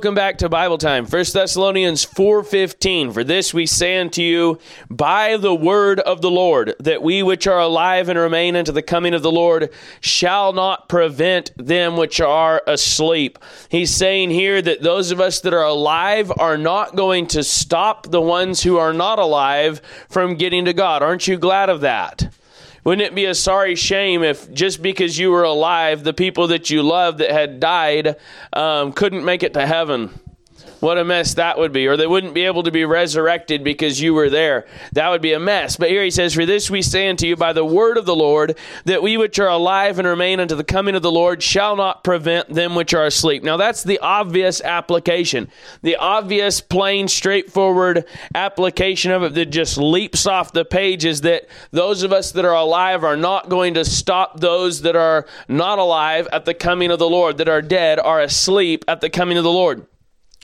Welcome back to Bible time. 1 Thessalonians 4:15. For this we say unto you by the word of the Lord that we which are alive and remain unto the coming of the Lord shall not prevent them which are asleep. He's saying here that those of us that are alive are not going to stop the ones who are not alive from getting to God. Aren't you glad of that? Wouldn't it be a sorry shame if just because you were alive, the people that you loved that had died um, couldn't make it to heaven? What a mess that would be. Or they wouldn't be able to be resurrected because you were there. That would be a mess. But here he says, For this we say unto you by the word of the Lord, that we which are alive and remain unto the coming of the Lord shall not prevent them which are asleep. Now that's the obvious application. The obvious, plain, straightforward application of it that just leaps off the page is that those of us that are alive are not going to stop those that are not alive at the coming of the Lord, that are dead, are asleep at the coming of the Lord.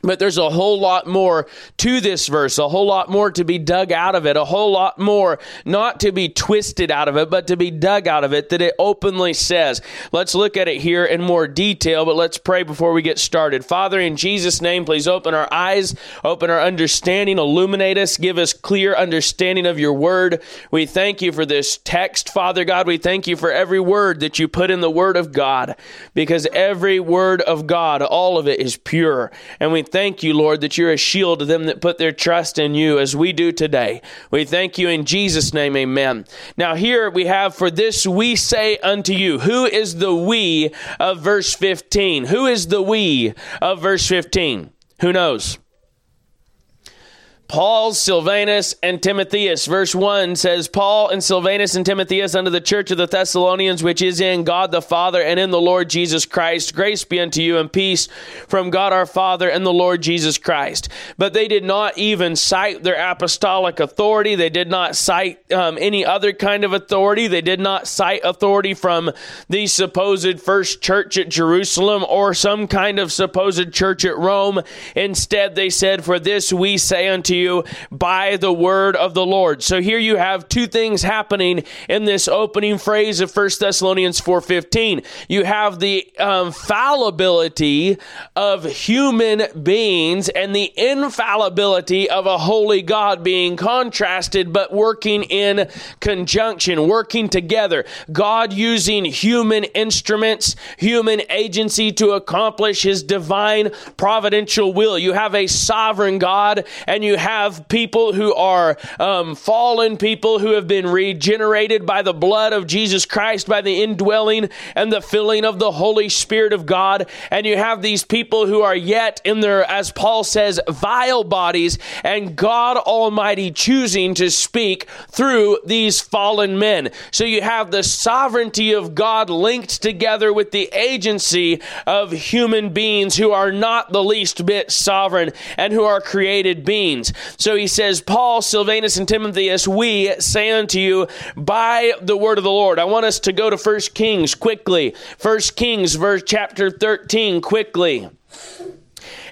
But there's a whole lot more to this verse, a whole lot more to be dug out of it, a whole lot more not to be twisted out of it, but to be dug out of it that it openly says. Let's look at it here in more detail, but let's pray before we get started. Father, in Jesus' name, please open our eyes, open our understanding, illuminate us, give us clear understanding of your word. We thank you for this text, Father God. We thank you for every word that you put in the word of God, because every word of God, all of it is pure. And we thank you, Lord, that you're a shield to them that put their trust in you as we do today. We thank you in Jesus' name, amen. Now, here we have, for this we say unto you. Who is the we of verse 15? Who is the we of verse 15? Who knows? Paul, Silvanus, and Timotheus. Verse 1 says, Paul and Silvanus and Timotheus unto the church of the Thessalonians, which is in God the Father and in the Lord Jesus Christ. Grace be unto you and peace from God our Father and the Lord Jesus Christ. But they did not even cite their apostolic authority. They did not cite um, any other kind of authority. They did not cite authority from the supposed first church at Jerusalem or some kind of supposed church at Rome. Instead, they said, For this we say unto you by the word of the Lord. So here you have two things happening in this opening phrase of 1 Thessalonians 4:15. You have the um, fallibility of human beings and the infallibility of a holy God being contrasted but working in conjunction, working together. God using human instruments, human agency to accomplish his divine providential will. You have a sovereign God and you have people who are um, fallen people who have been regenerated by the blood of Jesus Christ, by the indwelling and the filling of the Holy Spirit of God. And you have these people who are yet in their, as Paul says, vile bodies, and God Almighty choosing to speak through these fallen men. So you have the sovereignty of God linked together with the agency of human beings who are not the least bit sovereign and who are created beings. So he says, Paul, Silvanus, and Timotheus, we say unto you by the word of the Lord. I want us to go to 1 Kings quickly. 1 Kings, verse chapter 13, quickly.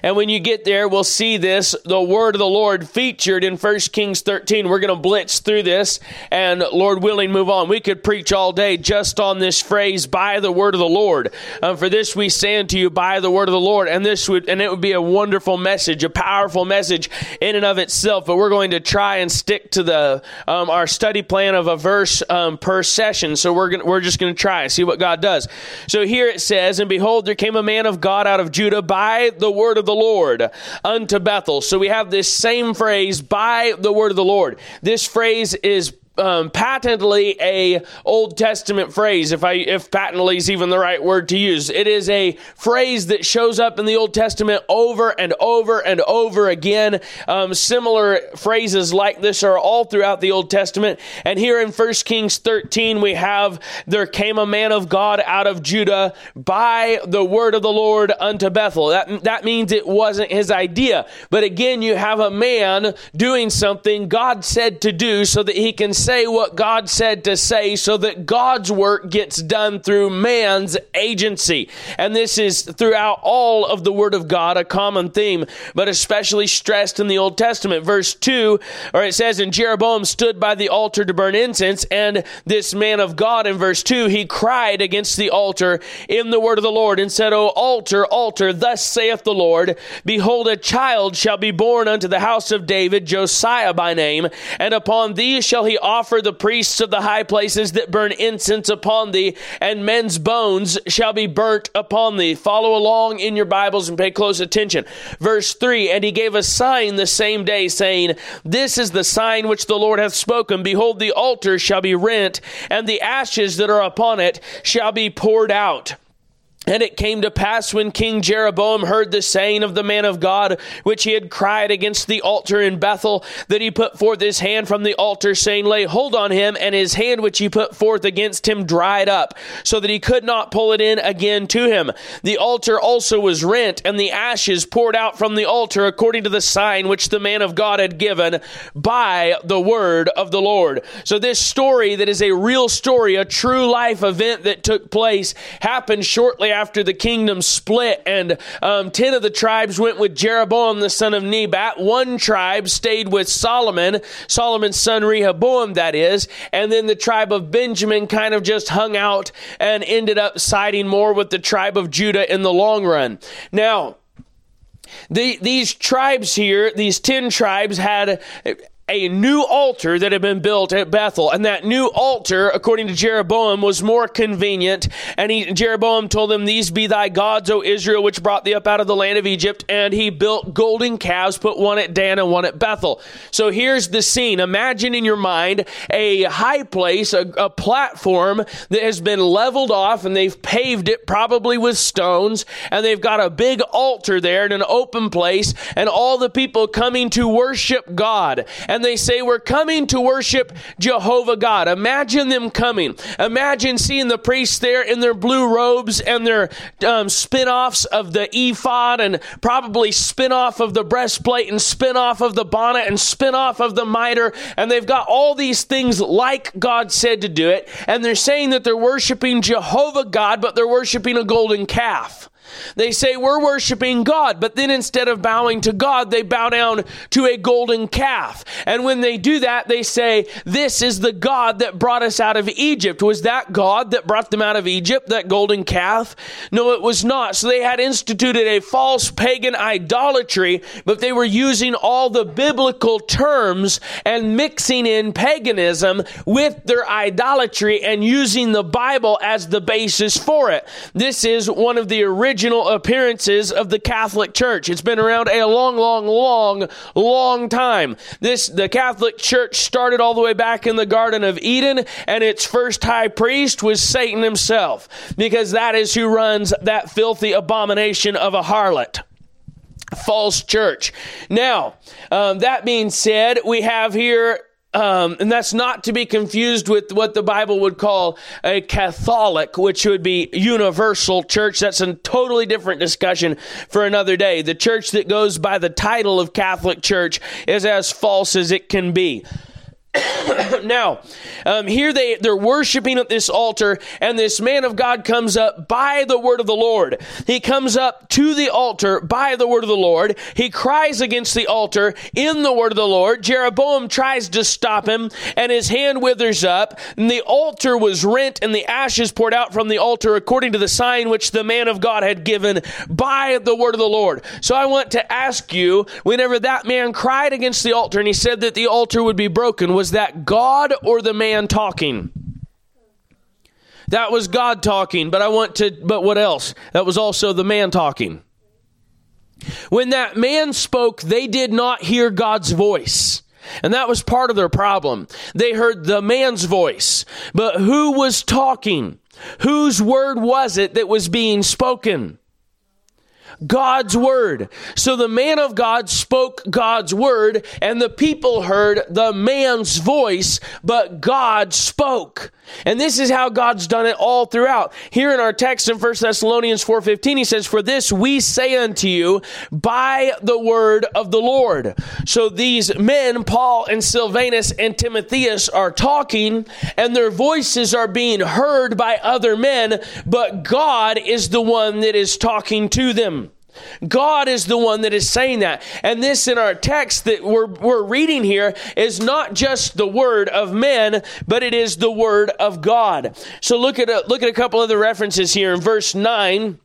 And when you get there, we'll see this, the word of the Lord featured in 1 Kings 13. We're going to blitz through this and, Lord willing, move on. We could preach all day just on this phrase, by the word of the Lord. Um, for this we say unto you, by the word of the Lord. And this would, and it would be a wonderful message, a powerful message in and of itself. But we're going to try and stick to the, um, our study plan of a verse um, per session. So we're, gonna, we're just going to try and see what God does. So here it says, And behold, there came a man of God out of Judah by the word of the Lord unto Bethel. So we have this same phrase by the word of the Lord. This phrase is um, patently a Old Testament phrase, if I if patently is even the right word to use. It is a phrase that shows up in the Old Testament over and over and over again. Um, similar phrases like this are all throughout the Old Testament. And here in 1 Kings 13, we have there came a man of God out of Judah by the word of the Lord unto Bethel. That that means it wasn't his idea, but again, you have a man doing something God said to do so that he can say what God said to say so that God's work gets done through man's agency. And this is throughout all of the Word of God, a common theme, but especially stressed in the Old Testament. Verse 2, or it says, And Jeroboam stood by the altar to burn incense, and this man of God in verse 2, he cried against the altar in the word of the Lord and said, O altar, altar, thus saith the Lord, Behold, a child shall be born unto the house of David, Josiah by name, and upon thee shall he offer the priests of the high places that burn incense upon thee, and men's bones shall be burnt upon thee. Follow along in your Bibles and pay close attention. Verse 3 And he gave a sign the same day, saying, This is the sign which the Lord hath spoken. Behold, the altar shall be rent, and the ashes that are upon it shall be poured out. And it came to pass when King Jeroboam heard the saying of the man of God, which he had cried against the altar in Bethel, that he put forth his hand from the altar, saying, Lay hold on him, and his hand which he put forth against him dried up, so that he could not pull it in again to him. The altar also was rent, and the ashes poured out from the altar, according to the sign which the man of God had given by the word of the Lord. So, this story that is a real story, a true life event that took place, happened shortly after the kingdom split, and um, 10 of the tribes went with Jeroboam the son of Nebat. One tribe stayed with Solomon, Solomon's son Rehoboam, that is, and then the tribe of Benjamin kind of just hung out and ended up siding more with the tribe of Judah in the long run. Now, the, these tribes here, these 10 tribes, had a new altar that had been built at Bethel. And that new altar, according to Jeroboam, was more convenient. And he, Jeroboam told them, These be thy gods, O Israel, which brought thee up out of the land of Egypt. And he built golden calves, put one at Dan and one at Bethel. So here's the scene. Imagine in your mind a high place, a, a platform that has been leveled off and they've paved it probably with stones. And they've got a big altar there in an open place. And all the people coming to worship God. And they say, We're coming to worship Jehovah God. Imagine them coming. Imagine seeing the priests there in their blue robes and their um, spin offs of the ephod and probably spin off of the breastplate and spin off of the bonnet and spin off of the mitre. And they've got all these things like God said to do it. And they're saying that they're worshiping Jehovah God, but they're worshiping a golden calf. They say we're worshiping God, but then instead of bowing to God, they bow down to a golden calf. And when they do that, they say, This is the God that brought us out of Egypt. Was that God that brought them out of Egypt, that golden calf? No, it was not. So they had instituted a false pagan idolatry, but they were using all the biblical terms and mixing in paganism with their idolatry and using the Bible as the basis for it. This is one of the original original appearances of the Catholic Church. It's been around a long, long, long, long time. This the Catholic Church started all the way back in the Garden of Eden, and its first high priest was Satan himself, because that is who runs that filthy abomination of a harlot false church. Now, um, that being said, we have here um, and that's not to be confused with what the Bible would call a Catholic, which would be universal church. That's a totally different discussion for another day. The church that goes by the title of Catholic Church is as false as it can be. now, um, here they, they're worshiping at this altar, and this man of God comes up by the word of the Lord. He comes up to the altar by the word of the Lord. He cries against the altar in the word of the Lord. Jeroboam tries to stop him, and his hand withers up. And the altar was rent, and the ashes poured out from the altar according to the sign which the man of God had given by the word of the Lord. So I want to ask you, whenever that man cried against the altar and he said that the altar would be broken, was was that God or the man talking? That was God talking, but I want to, but what else? That was also the man talking. When that man spoke, they did not hear God's voice. And that was part of their problem. They heard the man's voice. But who was talking? Whose word was it that was being spoken? God's word. So the man of God spoke God's word, and the people heard the man's voice, but God spoke. And this is how God's done it all throughout. Here in our text in 1 Thessalonians 4:15 he says for this we say unto you by the word of the Lord. So these men Paul and Silvanus and Timotheus are talking and their voices are being heard by other men, but God is the one that is talking to them. God is the one that is saying that. And this in our text that we're, we're reading here is not just the word of men, but it is the word of God. So look at a, look at a couple of the references here in verse 9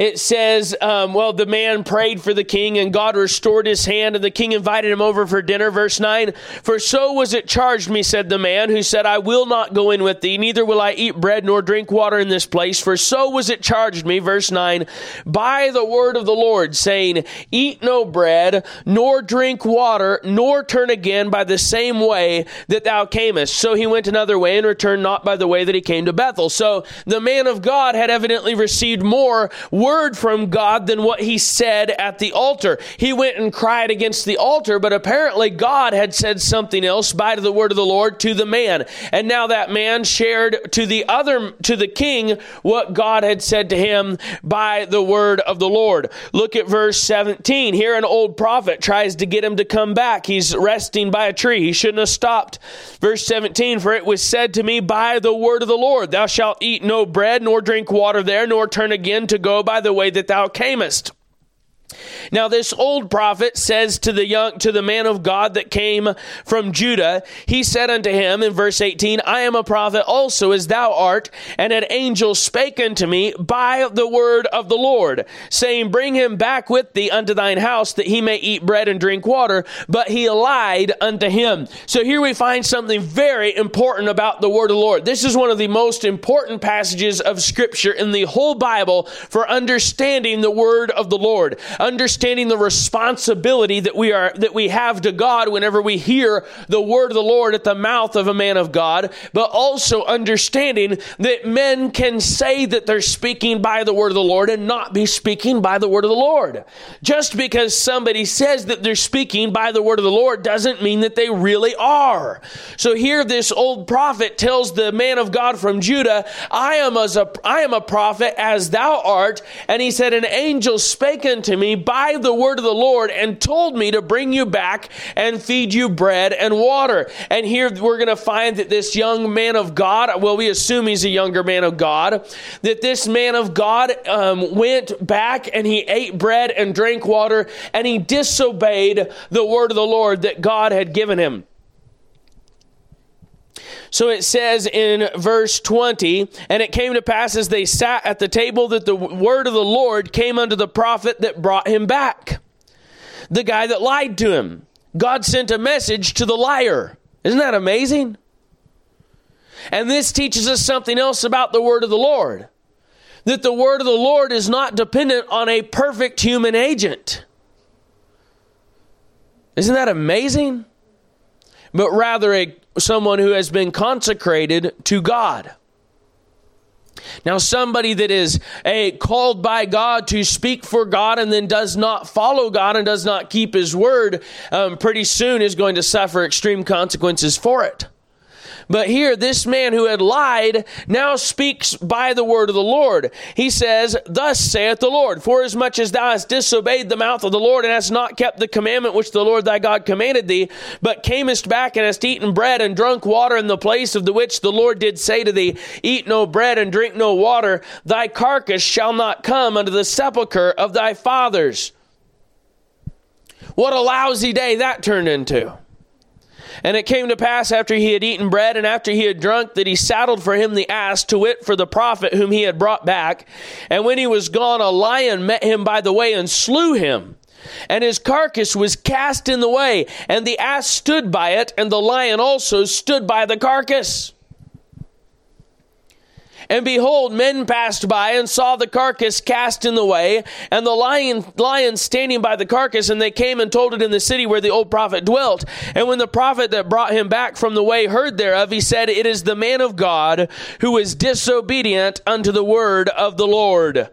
it says, um, well, the man prayed for the king, and God restored his hand, and the king invited him over for dinner. Verse 9 For so was it charged me, said the man, who said, I will not go in with thee, neither will I eat bread nor drink water in this place. For so was it charged me, verse 9, by the word of the Lord, saying, Eat no bread, nor drink water, nor turn again by the same way that thou camest. So he went another way and returned not by the way that he came to Bethel. So the man of God had evidently received more word word from God than what he said at the altar. He went and cried against the altar, but apparently God had said something else by the word of the Lord to the man. And now that man shared to the other, to the king, what God had said to him by the word of the Lord. Look at verse 17. Here an old prophet tries to get him to come back. He's resting by a tree. He shouldn't have stopped. Verse 17, for it was said to me by the word of the Lord, thou shalt eat no bread, nor drink water there, nor turn again to go by the way that thou camest. Now this old prophet says to the young to the man of God that came from Judah, he said unto him in verse 18, I am a prophet also as thou art, and an angel spake unto me by the word of the Lord, saying, Bring him back with thee unto thine house that he may eat bread and drink water, but he lied unto him. So here we find something very important about the word of the Lord. This is one of the most important passages of scripture in the whole Bible for understanding the word of the Lord. Understanding understanding the responsibility that we are that we have to God whenever we hear the word of the Lord at the mouth of a man of God, but also understanding that men can say that they're speaking by the word of the Lord and not be speaking by the word of the Lord. Just because somebody says that they're speaking by the word of the Lord doesn't mean that they really are. So here this old prophet tells the man of God from Judah, I am as a I am a prophet as thou art, and he said an angel spake unto me by the word of the Lord and told me to bring you back and feed you bread and water. And here we're going to find that this young man of God, well, we assume he's a younger man of God, that this man of God um, went back and he ate bread and drank water and he disobeyed the word of the Lord that God had given him. So it says in verse 20, and it came to pass as they sat at the table that the word of the Lord came unto the prophet that brought him back. The guy that lied to him. God sent a message to the liar. Isn't that amazing? And this teaches us something else about the word of the Lord that the word of the Lord is not dependent on a perfect human agent. Isn't that amazing? But rather a someone who has been consecrated to God. Now, somebody that is a called by God to speak for God and then does not follow God and does not keep His word, um, pretty soon is going to suffer extreme consequences for it. But here, this man who had lied now speaks by the word of the Lord. He says, Thus saith the Lord, Forasmuch as thou hast disobeyed the mouth of the Lord, and hast not kept the commandment which the Lord thy God commanded thee, but camest back and hast eaten bread and drunk water in the place of the which the Lord did say to thee, Eat no bread and drink no water, thy carcass shall not come unto the sepulchre of thy fathers. What a lousy day that turned into. And it came to pass after he had eaten bread and after he had drunk that he saddled for him the ass, to wit, for the prophet whom he had brought back. And when he was gone, a lion met him by the way and slew him. And his carcass was cast in the way, and the ass stood by it, and the lion also stood by the carcass. And behold, men passed by and saw the carcass cast in the way, and the lion, lion standing by the carcass, and they came and told it in the city where the old prophet dwelt. And when the prophet that brought him back from the way heard thereof, he said, It is the man of God who is disobedient unto the word of the Lord.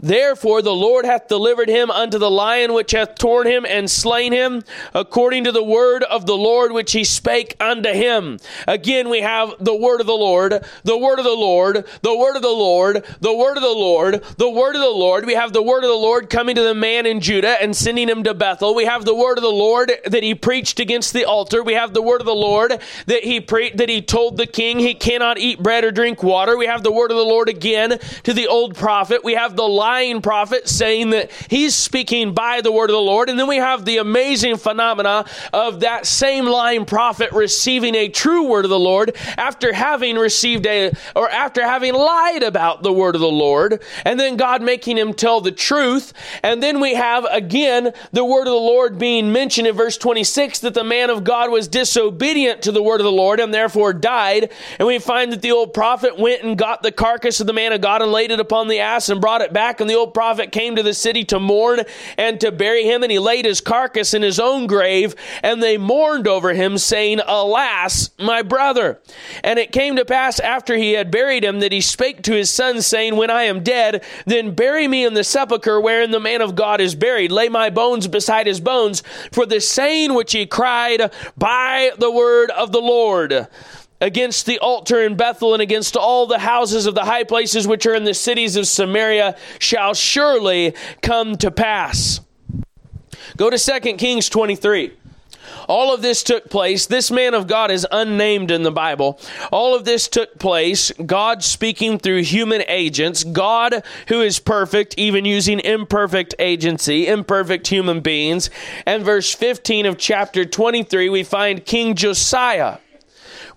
Therefore, the Lord hath delivered him unto the lion which hath torn him and slain him, according to the word of the Lord which he spake unto him. Again, we have the word of the Lord, the word of the Lord, the word of the Lord, the word of the Lord, the word of the Lord. We have the word of the Lord coming to the man in Judah and sending him to Bethel. We have the word of the Lord that he preached against the altar. We have the word of the Lord that he pre- that he told the king he cannot eat bread or drink water. We have the word of the Lord again to the old prophet. We have the lying prophet saying that he's speaking by the word of the Lord. And then we have the amazing phenomena of that same lying prophet receiving a true word of the Lord after having received a, or after having lied about the word of the Lord. And then God making him tell the truth. And then we have again the word of the Lord being mentioned in verse 26 that the man of God was disobedient to the word of the Lord and therefore died. And we find that the old prophet went and got the carcass of the man of God and laid it upon the ass and brought it back. And the old prophet came to the city to mourn and to bury him, and he laid his carcass in his own grave, and they mourned over him, saying, Alas, my brother. And it came to pass after he had buried him that he spake to his son, saying, When I am dead, then bury me in the sepulchre wherein the man of God is buried. Lay my bones beside his bones, for the saying which he cried by the word of the Lord against the altar in Bethel and against all the houses of the high places which are in the cities of Samaria shall surely come to pass. Go to 2 Kings 23. All of this took place. This man of God is unnamed in the Bible. All of this took place. God speaking through human agents. God who is perfect, even using imperfect agency, imperfect human beings. And verse 15 of chapter 23, we find King Josiah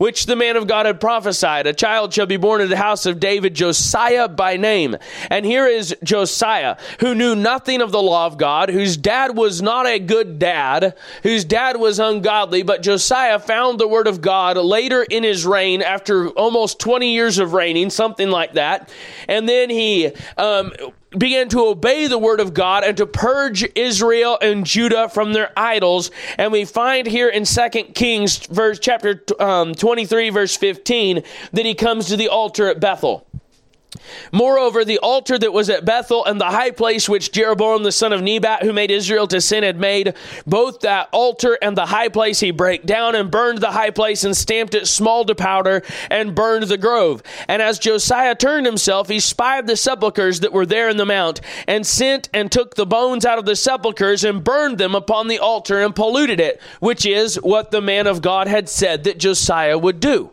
which the man of God had prophesied. A child shall be born in the house of David, Josiah by name. And here is Josiah, who knew nothing of the law of God, whose dad was not a good dad, whose dad was ungodly, but Josiah found the word of God later in his reign after almost 20 years of reigning, something like that. And then he um, began to obey the word of God and to purge Israel and Judah from their idols. And we find here in Second Kings verse chapter um, 23 verse 15 that he comes to the altar at Bethel. Moreover, the altar that was at Bethel and the high place which Jeroboam the son of Nebat, who made Israel to sin, had made, both that altar and the high place he brake down and burned the high place and stamped it small to powder and burned the grove. And as Josiah turned himself, he spied the sepulchres that were there in the mount, and sent and took the bones out of the sepulchres and burned them upon the altar and polluted it, which is what the man of God had said that Josiah would do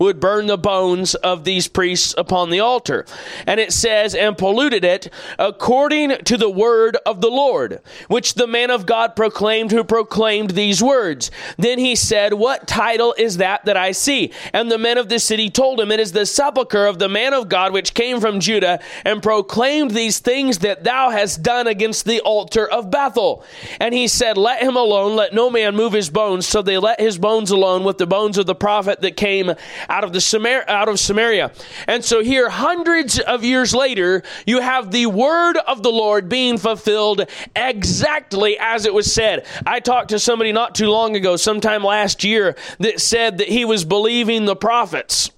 would burn the bones of these priests upon the altar. And it says, and polluted it according to the word of the Lord, which the man of God proclaimed who proclaimed these words. Then he said, What title is that that I see? And the men of the city told him, It is the sepulchre of the man of God which came from Judah and proclaimed these things that thou hast done against the altar of Bethel. And he said, Let him alone, let no man move his bones. So they let his bones alone with the bones of the prophet that came out of the Samar- out of Samaria. And so here, hundreds of years later, you have the word of the Lord being fulfilled exactly as it was said. I talked to somebody not too long ago, sometime last year, that said that he was believing the prophets.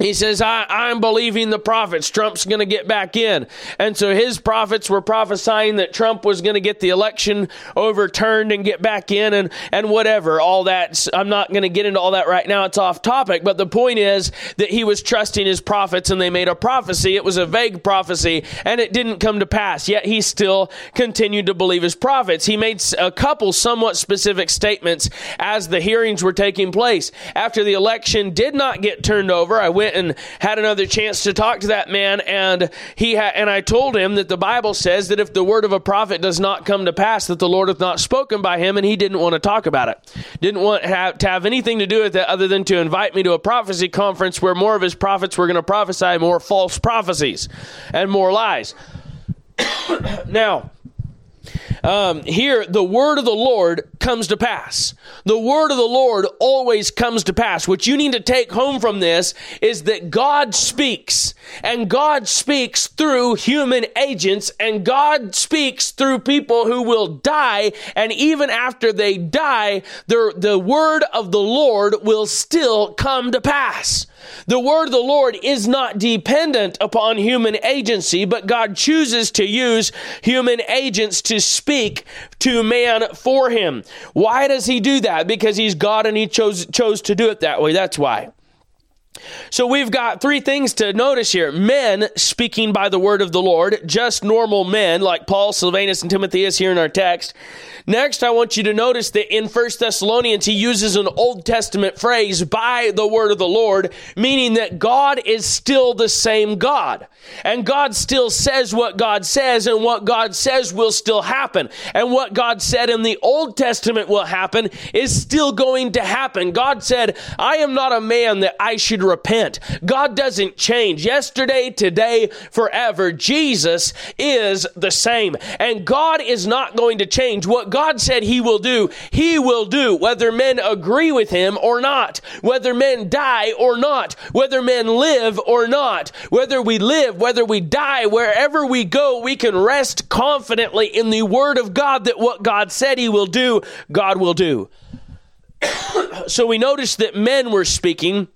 He says, I, am believing the prophets. Trump's going to get back in. And so his prophets were prophesying that Trump was going to get the election overturned and get back in and, and whatever. All that. I'm not going to get into all that right now. It's off topic. But the point is that he was trusting his prophets and they made a prophecy. It was a vague prophecy and it didn't come to pass. Yet he still continued to believe his prophets. He made a couple somewhat specific statements as the hearings were taking place. After the election did not get turned over, I went went and had another chance to talk to that man, and he ha- and I told him that the Bible says that if the word of a prophet does not come to pass, that the Lord hath not spoken by him, and he didn't want to talk about it. Didn't want have, to have anything to do with it other than to invite me to a prophecy conference where more of his prophets were going to prophesy more false prophecies and more lies. now, um, here, the word of the Lord comes to pass. The word of the Lord always comes to pass. What you need to take home from this is that God speaks, and God speaks through human agents, and God speaks through people who will die, and even after they die, the, word of the Lord will still come to pass. The word of the Lord is not dependent upon human agency, but God chooses to use human agents to speak to man for him. Why does he do that? Because he's God and he chose, chose to do it that way. That's why. So we've got three things to notice here. Men speaking by the word of the Lord, just normal men like Paul, Silvanus, and Timotheus here in our text. Next, I want you to notice that in First Thessalonians, he uses an Old Testament phrase, by the word of the Lord, meaning that God is still the same God. And God still says what God says, and what God says will still happen. And what God said in the Old Testament will happen is still going to happen. God said, I am not a man that I should repent. God doesn't change. Yesterday, today, forever. Jesus is the same. And God is not going to change. What God said He will do, He will do, whether men agree with Him or not, whether men die or not, whether men live or not, whether we live, whether we die, wherever we go, we can rest confidently in the Word of God that what God said He will do, God will do. so we notice that men were speaking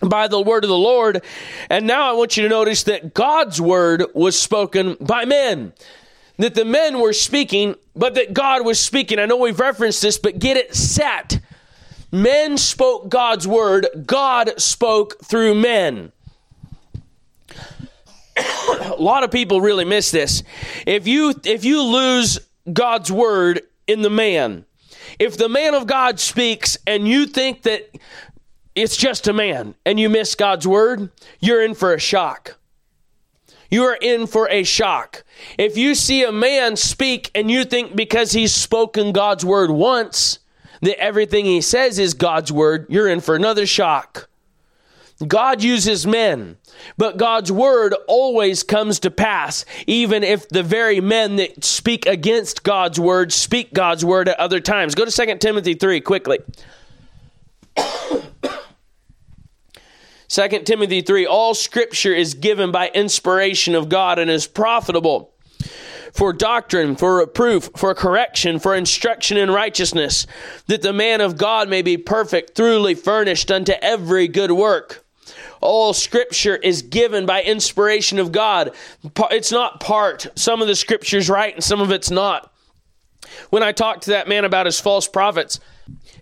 by the word of the Lord. And now I want you to notice that God's word was spoken by men that the men were speaking, but that God was speaking. I know we've referenced this, but get it set. Men spoke God's word, God spoke through men. A lot of people really miss this. If you if you lose God's word in the man, if the man of God speaks and you think that it's just a man and you miss God's word, you're in for a shock you are in for a shock. If you see a man speak and you think because he's spoken God's word once, that everything he says is God's word, you're in for another shock. God uses men, but God's word always comes to pass, even if the very men that speak against God's word speak God's word at other times. Go to 2 Timothy 3 quickly. 2 Timothy 3 All scripture is given by inspiration of God and is profitable for doctrine, for reproof, for correction, for instruction in righteousness, that the man of God may be perfect, truly furnished unto every good work. All scripture is given by inspiration of God. It's not part. Some of the scripture's right and some of it's not. When I talked to that man about his false prophets,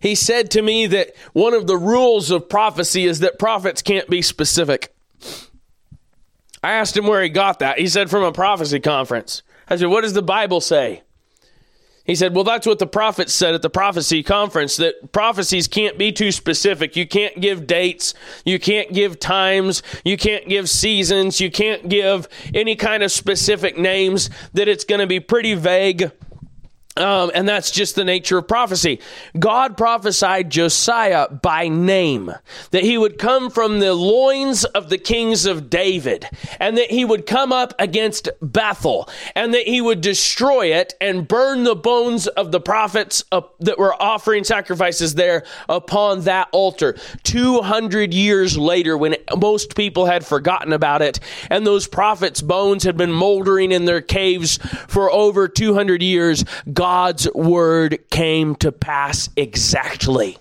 he said to me that one of the rules of prophecy is that prophets can't be specific. I asked him where he got that. He said from a prophecy conference. I said, What does the Bible say? He said, Well, that's what the prophets said at the prophecy conference that prophecies can't be too specific. You can't give dates, you can't give times, you can't give seasons, you can't give any kind of specific names, that it's going to be pretty vague. Um, and that's just the nature of prophecy. God prophesied Josiah by name, that he would come from the loins of the kings of David, and that he would come up against Bethel, and that he would destroy it and burn the bones of the prophets that were offering sacrifices there upon that altar. 200 years later, when most people had forgotten about it, and those prophets' bones had been moldering in their caves for over 200 years, God God's word came to pass exactly.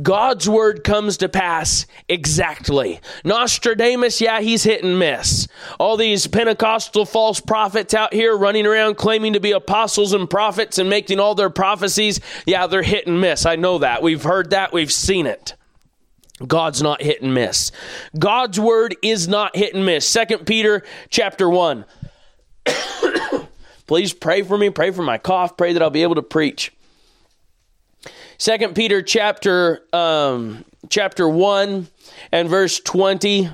God's word comes to pass exactly. Nostradamus, yeah, he's hit and miss. All these Pentecostal false prophets out here running around claiming to be apostles and prophets and making all their prophecies, yeah, they're hit and miss. I know that. We've heard that. We've seen it. God's not hit and miss. God's word is not hit and miss. Second Peter chapter 1. Please pray for me, pray for my cough, pray that I'll be able to preach. Second Peter chapter um, chapter 1 and verse 20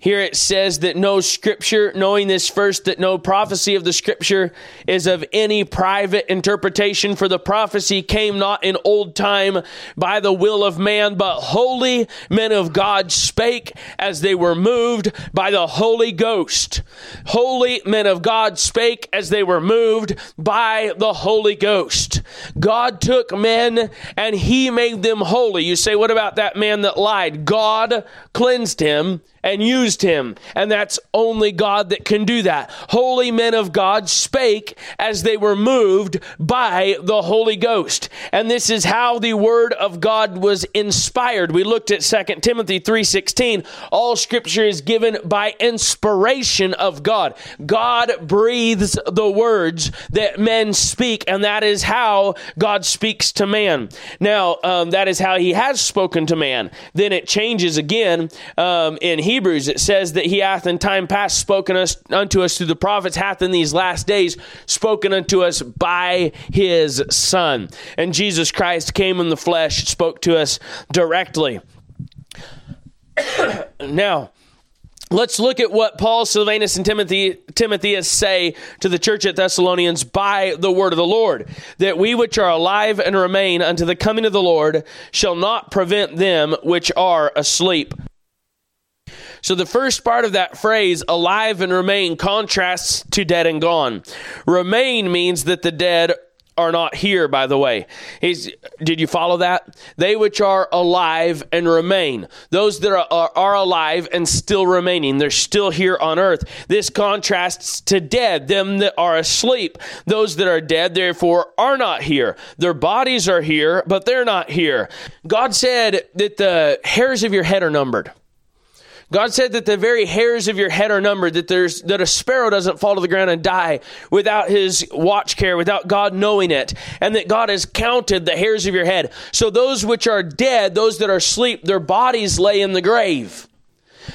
here it says that no scripture, knowing this first, that no prophecy of the scripture is of any private interpretation, for the prophecy came not in old time by the will of man, but holy men of God spake as they were moved by the Holy Ghost. Holy men of God spake as they were moved by the Holy Ghost. God took men and he made them holy. You say, what about that man that lied? God cleansed him and used him. And that's only God that can do that. Holy men of God spake as they were moved by the Holy Ghost. And this is how the word of God was inspired. We looked at 2 Timothy 3:16. All scripture is given by inspiration of God. God breathes the words that men speak, and that is how God speaks to man. Now, um, that is how he has spoken to man. Then it changes again um, in Hebrews, it says that he hath in time past spoken us, unto us through the prophets, hath in these last days spoken unto us by his Son. And Jesus Christ came in the flesh, spoke to us directly. now, Let's look at what Paul, Silvanus, and Timothy, Timotheus say to the church at Thessalonians by the word of the Lord, that we which are alive and remain unto the coming of the Lord shall not prevent them which are asleep. So the first part of that phrase, alive and remain, contrasts to dead and gone. Remain means that the dead are not here, by the way. He's, did you follow that? They which are alive and remain. Those that are, are, are, alive and still remaining. They're still here on earth. This contrasts to dead, them that are asleep. Those that are dead, therefore, are not here. Their bodies are here, but they're not here. God said that the hairs of your head are numbered. God said that the very hairs of your head are numbered, that there's that a sparrow doesn't fall to the ground and die without his watch care, without God knowing it, and that God has counted the hairs of your head. So those which are dead, those that are asleep, their bodies lay in the grave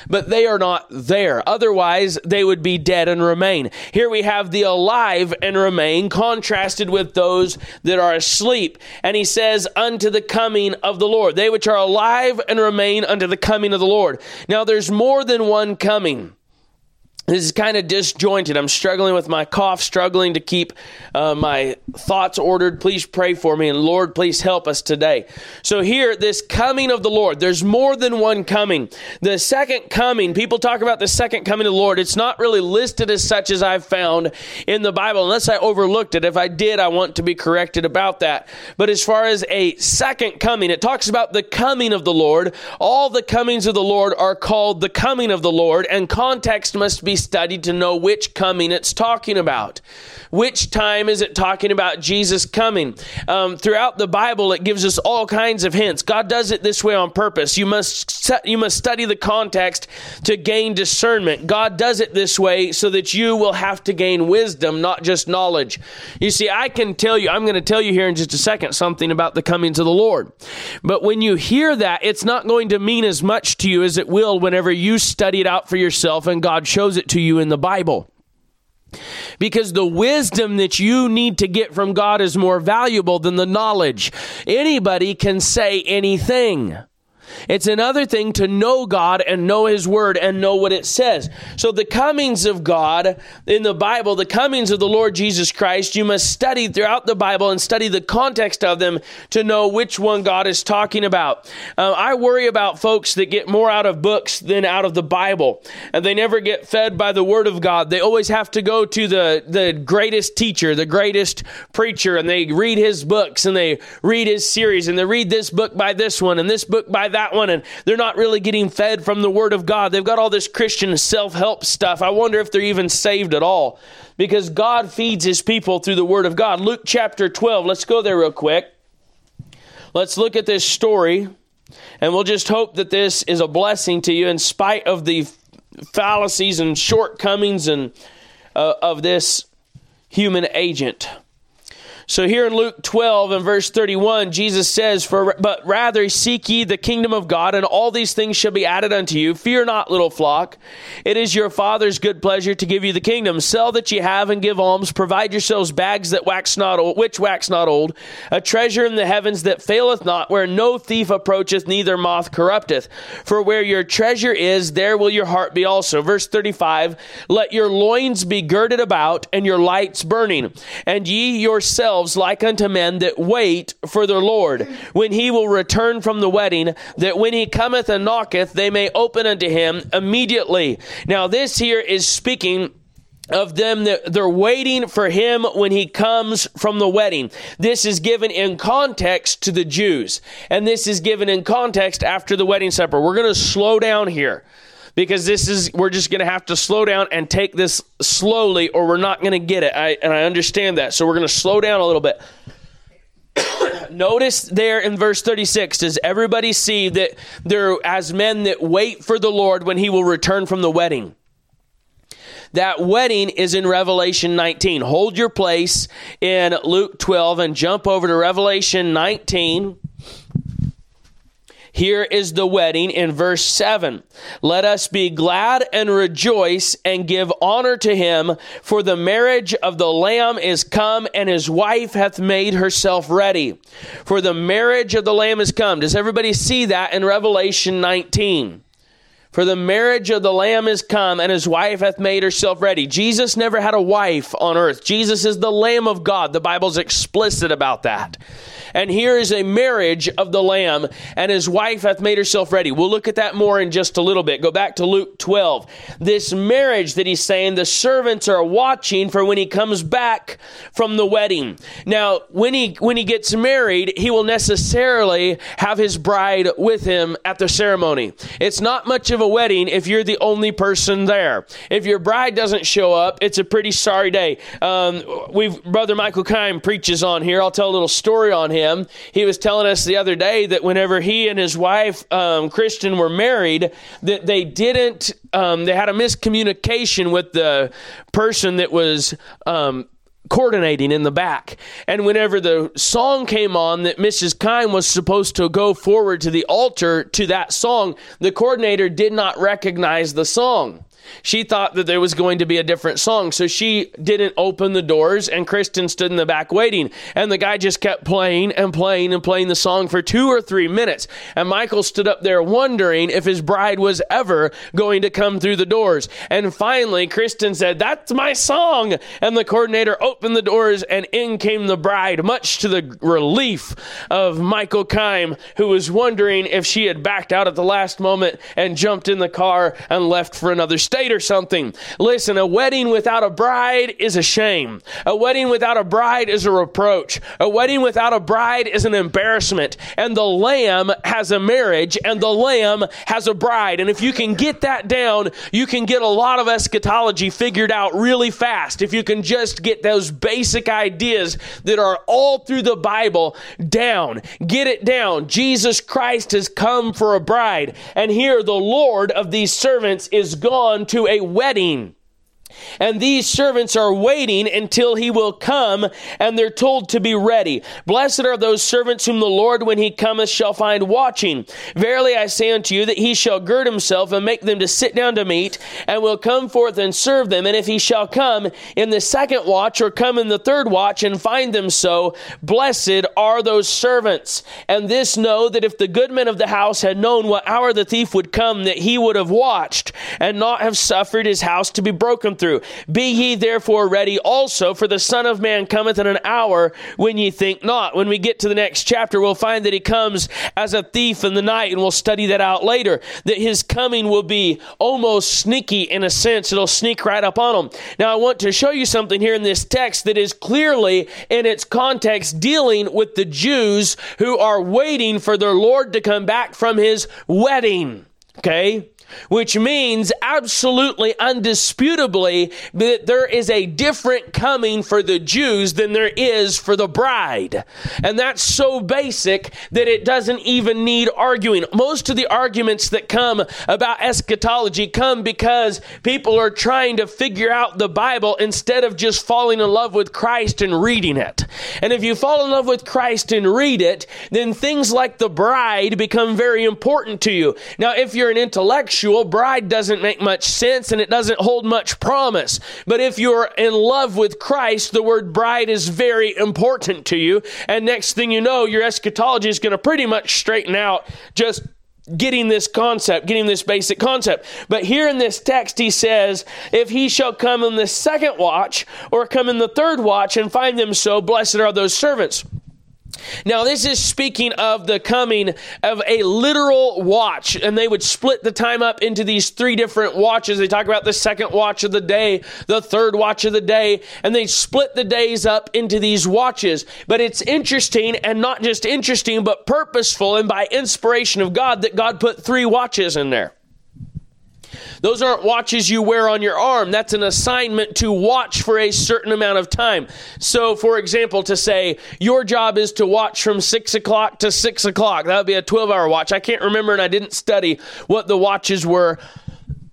but they are not there. Otherwise, they would be dead and remain. Here we have the alive and remain contrasted with those that are asleep. And he says, unto the coming of the Lord. They which are alive and remain unto the coming of the Lord. Now, there's more than one coming this is kind of disjointed. I'm struggling with my cough, struggling to keep uh, my thoughts ordered. Please pray for me, and Lord, please help us today. So, here, this coming of the Lord, there's more than one coming. The second coming, people talk about the second coming of the Lord. It's not really listed as such as I've found in the Bible, unless I overlooked it. If I did, I want to be corrected about that. But as far as a second coming, it talks about the coming of the Lord. All the comings of the Lord are called the coming of the Lord, and context must be studied to know which coming it's talking about. Which time is it talking about Jesus coming? Um, throughout the Bible, it gives us all kinds of hints. God does it this way on purpose. You must you must study the context to gain discernment. God does it this way so that you will have to gain wisdom, not just knowledge. You see, I can tell you, I'm going to tell you here in just a second something about the comings of the Lord. But when you hear that, it's not going to mean as much to you as it will whenever you study it out for yourself and God shows it to you in the Bible. Because the wisdom that you need to get from God is more valuable than the knowledge. Anybody can say anything. It's another thing to know God and know His Word and know what it says. So, the comings of God in the Bible, the comings of the Lord Jesus Christ, you must study throughout the Bible and study the context of them to know which one God is talking about. Uh, I worry about folks that get more out of books than out of the Bible, and they never get fed by the Word of God. They always have to go to the, the greatest teacher, the greatest preacher, and they read his books and they read his series and they read this book by this one and this book by that that one, and they're not really getting fed from the Word of God. They've got all this Christian self help stuff. I wonder if they're even saved at all because God feeds His people through the Word of God. Luke chapter 12, let's go there real quick. Let's look at this story, and we'll just hope that this is a blessing to you in spite of the fallacies and shortcomings and uh, of this human agent. So here in Luke 12 and verse 31, Jesus says, For but rather seek ye the kingdom of God, and all these things shall be added unto you. Fear not, little flock. It is your Father's good pleasure to give you the kingdom. Sell that ye have and give alms. Provide yourselves bags that wax not old, which wax not old, a treasure in the heavens that faileth not, where no thief approacheth, neither moth corrupteth. For where your treasure is, there will your heart be also. Verse 35, Let your loins be girded about, and your lights burning, and ye yourselves like unto men that wait for their Lord, when he will return from the wedding, that when he cometh and knocketh, they may open unto him immediately. Now, this here is speaking of them that they're waiting for him when he comes from the wedding. This is given in context to the Jews, and this is given in context after the wedding supper. We're going to slow down here because this is we're just going to have to slow down and take this slowly or we're not going to get it. I, and I understand that. So we're going to slow down a little bit. Notice there in verse 36 does everybody see that there as men that wait for the Lord when he will return from the wedding? That wedding is in Revelation 19. Hold your place in Luke 12 and jump over to Revelation 19. Here is the wedding in verse 7. Let us be glad and rejoice and give honor to him, for the marriage of the Lamb is come, and his wife hath made herself ready. For the marriage of the Lamb is come. Does everybody see that in Revelation 19? For the marriage of the Lamb is come, and his wife hath made herself ready. Jesus never had a wife on earth. Jesus is the Lamb of God. The Bible's explicit about that. And here is a marriage of the Lamb, and his wife hath made herself ready. We'll look at that more in just a little bit. Go back to Luke 12. This marriage that he's saying, the servants are watching for when he comes back from the wedding. Now, when he when he gets married, he will necessarily have his bride with him at the ceremony. It's not much of a wedding if you're the only person there. If your bride doesn't show up, it's a pretty sorry day. Um, we've brother Michael Kime preaches on here. I'll tell a little story on him him. He was telling us the other day that whenever he and his wife, um, Kristen, were married, that they didn't, um, they had a miscommunication with the person that was um, coordinating in the back. And whenever the song came on that Mrs. Kime was supposed to go forward to the altar to that song, the coordinator did not recognize the song. She thought that there was going to be a different song, so she didn't open the doors, and Kristen stood in the back waiting. And the guy just kept playing and playing and playing the song for two or three minutes. And Michael stood up there wondering if his bride was ever going to come through the doors. And finally, Kristen said, That's my song. And the coordinator opened the doors, and in came the bride, much to the relief of Michael Kime, who was wondering if she had backed out at the last moment and jumped in the car and left for another or something. Listen, a wedding without a bride is a shame. A wedding without a bride is a reproach. A wedding without a bride is an embarrassment. And the lamb has a marriage and the lamb has a bride. And if you can get that down, you can get a lot of eschatology figured out really fast. If you can just get those basic ideas that are all through the Bible down, get it down. Jesus Christ has come for a bride. And here the Lord of these servants is gone to a wedding. And these servants are waiting until he will come, and they're told to be ready. Blessed are those servants whom the Lord, when he cometh, shall find watching. Verily I say unto you that he shall gird himself and make them to sit down to meat, and will come forth and serve them. And if he shall come in the second watch, or come in the third watch, and find them so, blessed are those servants. And this know that if the goodman of the house had known what hour the thief would come, that he would have watched, and not have suffered his house to be broken through. Be ye therefore ready also, for the Son of Man cometh in an hour when ye think not. When we get to the next chapter, we'll find that he comes as a thief in the night, and we'll study that out later. That his coming will be almost sneaky in a sense, it'll sneak right up on him. Now, I want to show you something here in this text that is clearly in its context dealing with the Jews who are waiting for their Lord to come back from his wedding. Okay? Which means absolutely undisputably that there is a different coming for the Jews than there is for the bride. And that's so basic that it doesn't even need arguing. Most of the arguments that come about eschatology come because people are trying to figure out the Bible instead of just falling in love with Christ and reading it. And if you fall in love with Christ and read it, then things like the bride become very important to you. Now, if you're an intellectual, bride doesn't make much sense and it doesn't hold much promise. But if you're in love with Christ, the word bride is very important to you. And next thing you know, your eschatology is going to pretty much straighten out just getting this concept, getting this basic concept. But here in this text, he says, If he shall come in the second watch or come in the third watch and find them so, blessed are those servants. Now, this is speaking of the coming of a literal watch, and they would split the time up into these three different watches. They talk about the second watch of the day, the third watch of the day, and they split the days up into these watches. But it's interesting, and not just interesting, but purposeful and by inspiration of God that God put three watches in there. Those aren't watches you wear on your arm. That's an assignment to watch for a certain amount of time. So, for example, to say your job is to watch from six o'clock to six o'clock, that would be a 12 hour watch. I can't remember and I didn't study what the watches were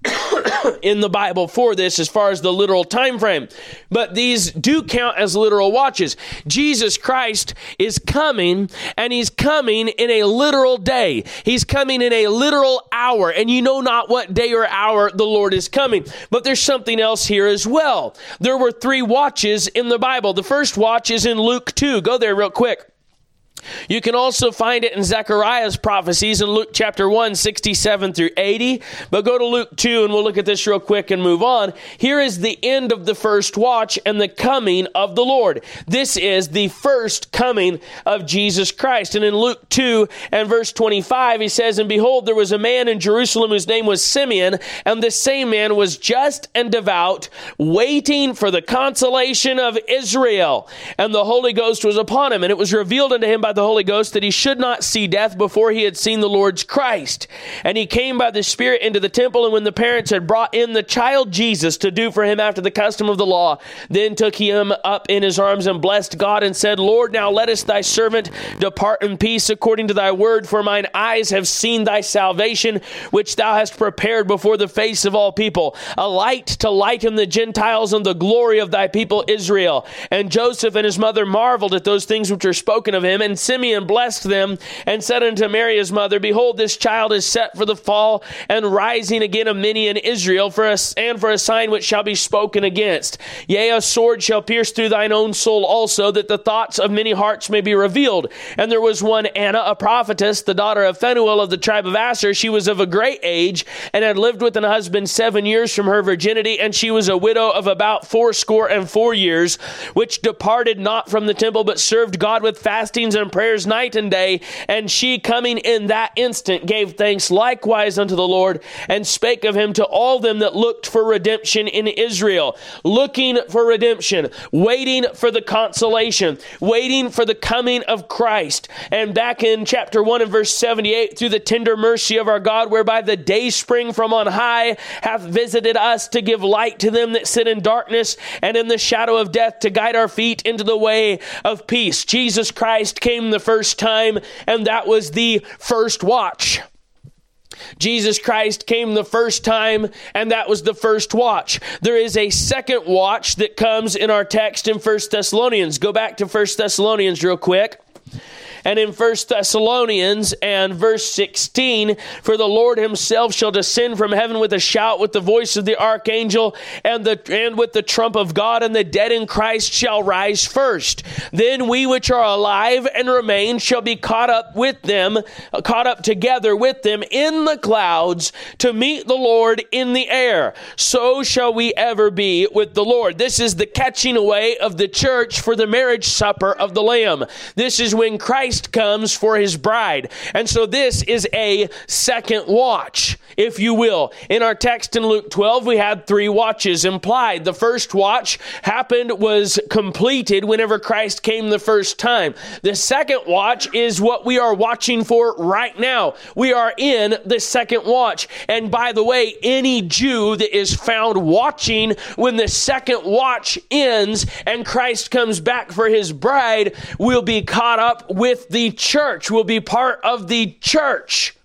in the Bible for this as far as the literal time frame. But these do count as literal watches. Jesus Christ is coming and he's coming in a literal day. He's coming in a literal hour and you know not what day or hour the Lord is coming. But there's something else here as well. There were three watches in the Bible. The first watch is in Luke 2. Go there real quick. You can also find it in Zechariah's prophecies in Luke chapter 1, 67 through 80. But go to Luke 2 and we'll look at this real quick and move on. Here is the end of the first watch and the coming of the Lord. This is the first coming of Jesus Christ. And in Luke 2 and verse 25, he says, And behold, there was a man in Jerusalem whose name was Simeon, and this same man was just and devout, waiting for the consolation of Israel. And the Holy Ghost was upon him, and it was revealed unto him by by the Holy Ghost that he should not see death before he had seen the Lord's Christ. And he came by the Spirit into the temple, and when the parents had brought in the child Jesus to do for him after the custom of the law, then took he him up in his arms and blessed God and said, Lord, now lettest thy servant depart in peace according to thy word, for mine eyes have seen thy salvation, which thou hast prepared before the face of all people, a light to lighten the Gentiles and the glory of thy people Israel. And Joseph and his mother marveled at those things which were spoken of him, and Simeon blessed them and said unto Mary his mother, Behold, this child is set for the fall and rising again of many in Israel, for a, and for a sign which shall be spoken against. Yea, a sword shall pierce through thine own soul also, that the thoughts of many hearts may be revealed. And there was one Anna, a prophetess, the daughter of Phanuel of the tribe of Asher. She was of a great age and had lived with an husband seven years from her virginity, and she was a widow of about fourscore and four years, which departed not from the temple, but served God with fastings and prayers night and day. And she, coming in that instant, gave thanks likewise unto the Lord and spake of him to all them that looked for redemption in Israel. Looking for redemption, waiting for the consolation, waiting for the coming of Christ. And back in chapter 1 and verse 78, through the tender mercy of our God, whereby the day spring from on high hath visited us to give light to them that sit in darkness and in the shadow of death to guide our feet into the way of peace. Jesus Christ came came the first time, and that was the first watch. Jesus Christ came the first time, and that was the first watch. There is a second watch that comes in our text in First Thessalonians. Go back to First Thessalonians real quick. And in First Thessalonians and verse 16, for the Lord himself shall descend from heaven with a shout, with the voice of the archangel, and the and with the trump of God, and the dead in Christ shall rise first. Then we which are alive and remain shall be caught up with them, caught up together with them in the clouds to meet the Lord in the air. So shall we ever be with the Lord. This is the catching away of the church for the marriage supper of the Lamb. This is when Christ Christ comes for his bride. And so this is a second watch, if you will. In our text in Luke 12, we had three watches implied. The first watch happened, was completed whenever Christ came the first time. The second watch is what we are watching for right now. We are in the second watch. And by the way, any Jew that is found watching when the second watch ends and Christ comes back for his bride will be caught up with the church, will be part of the church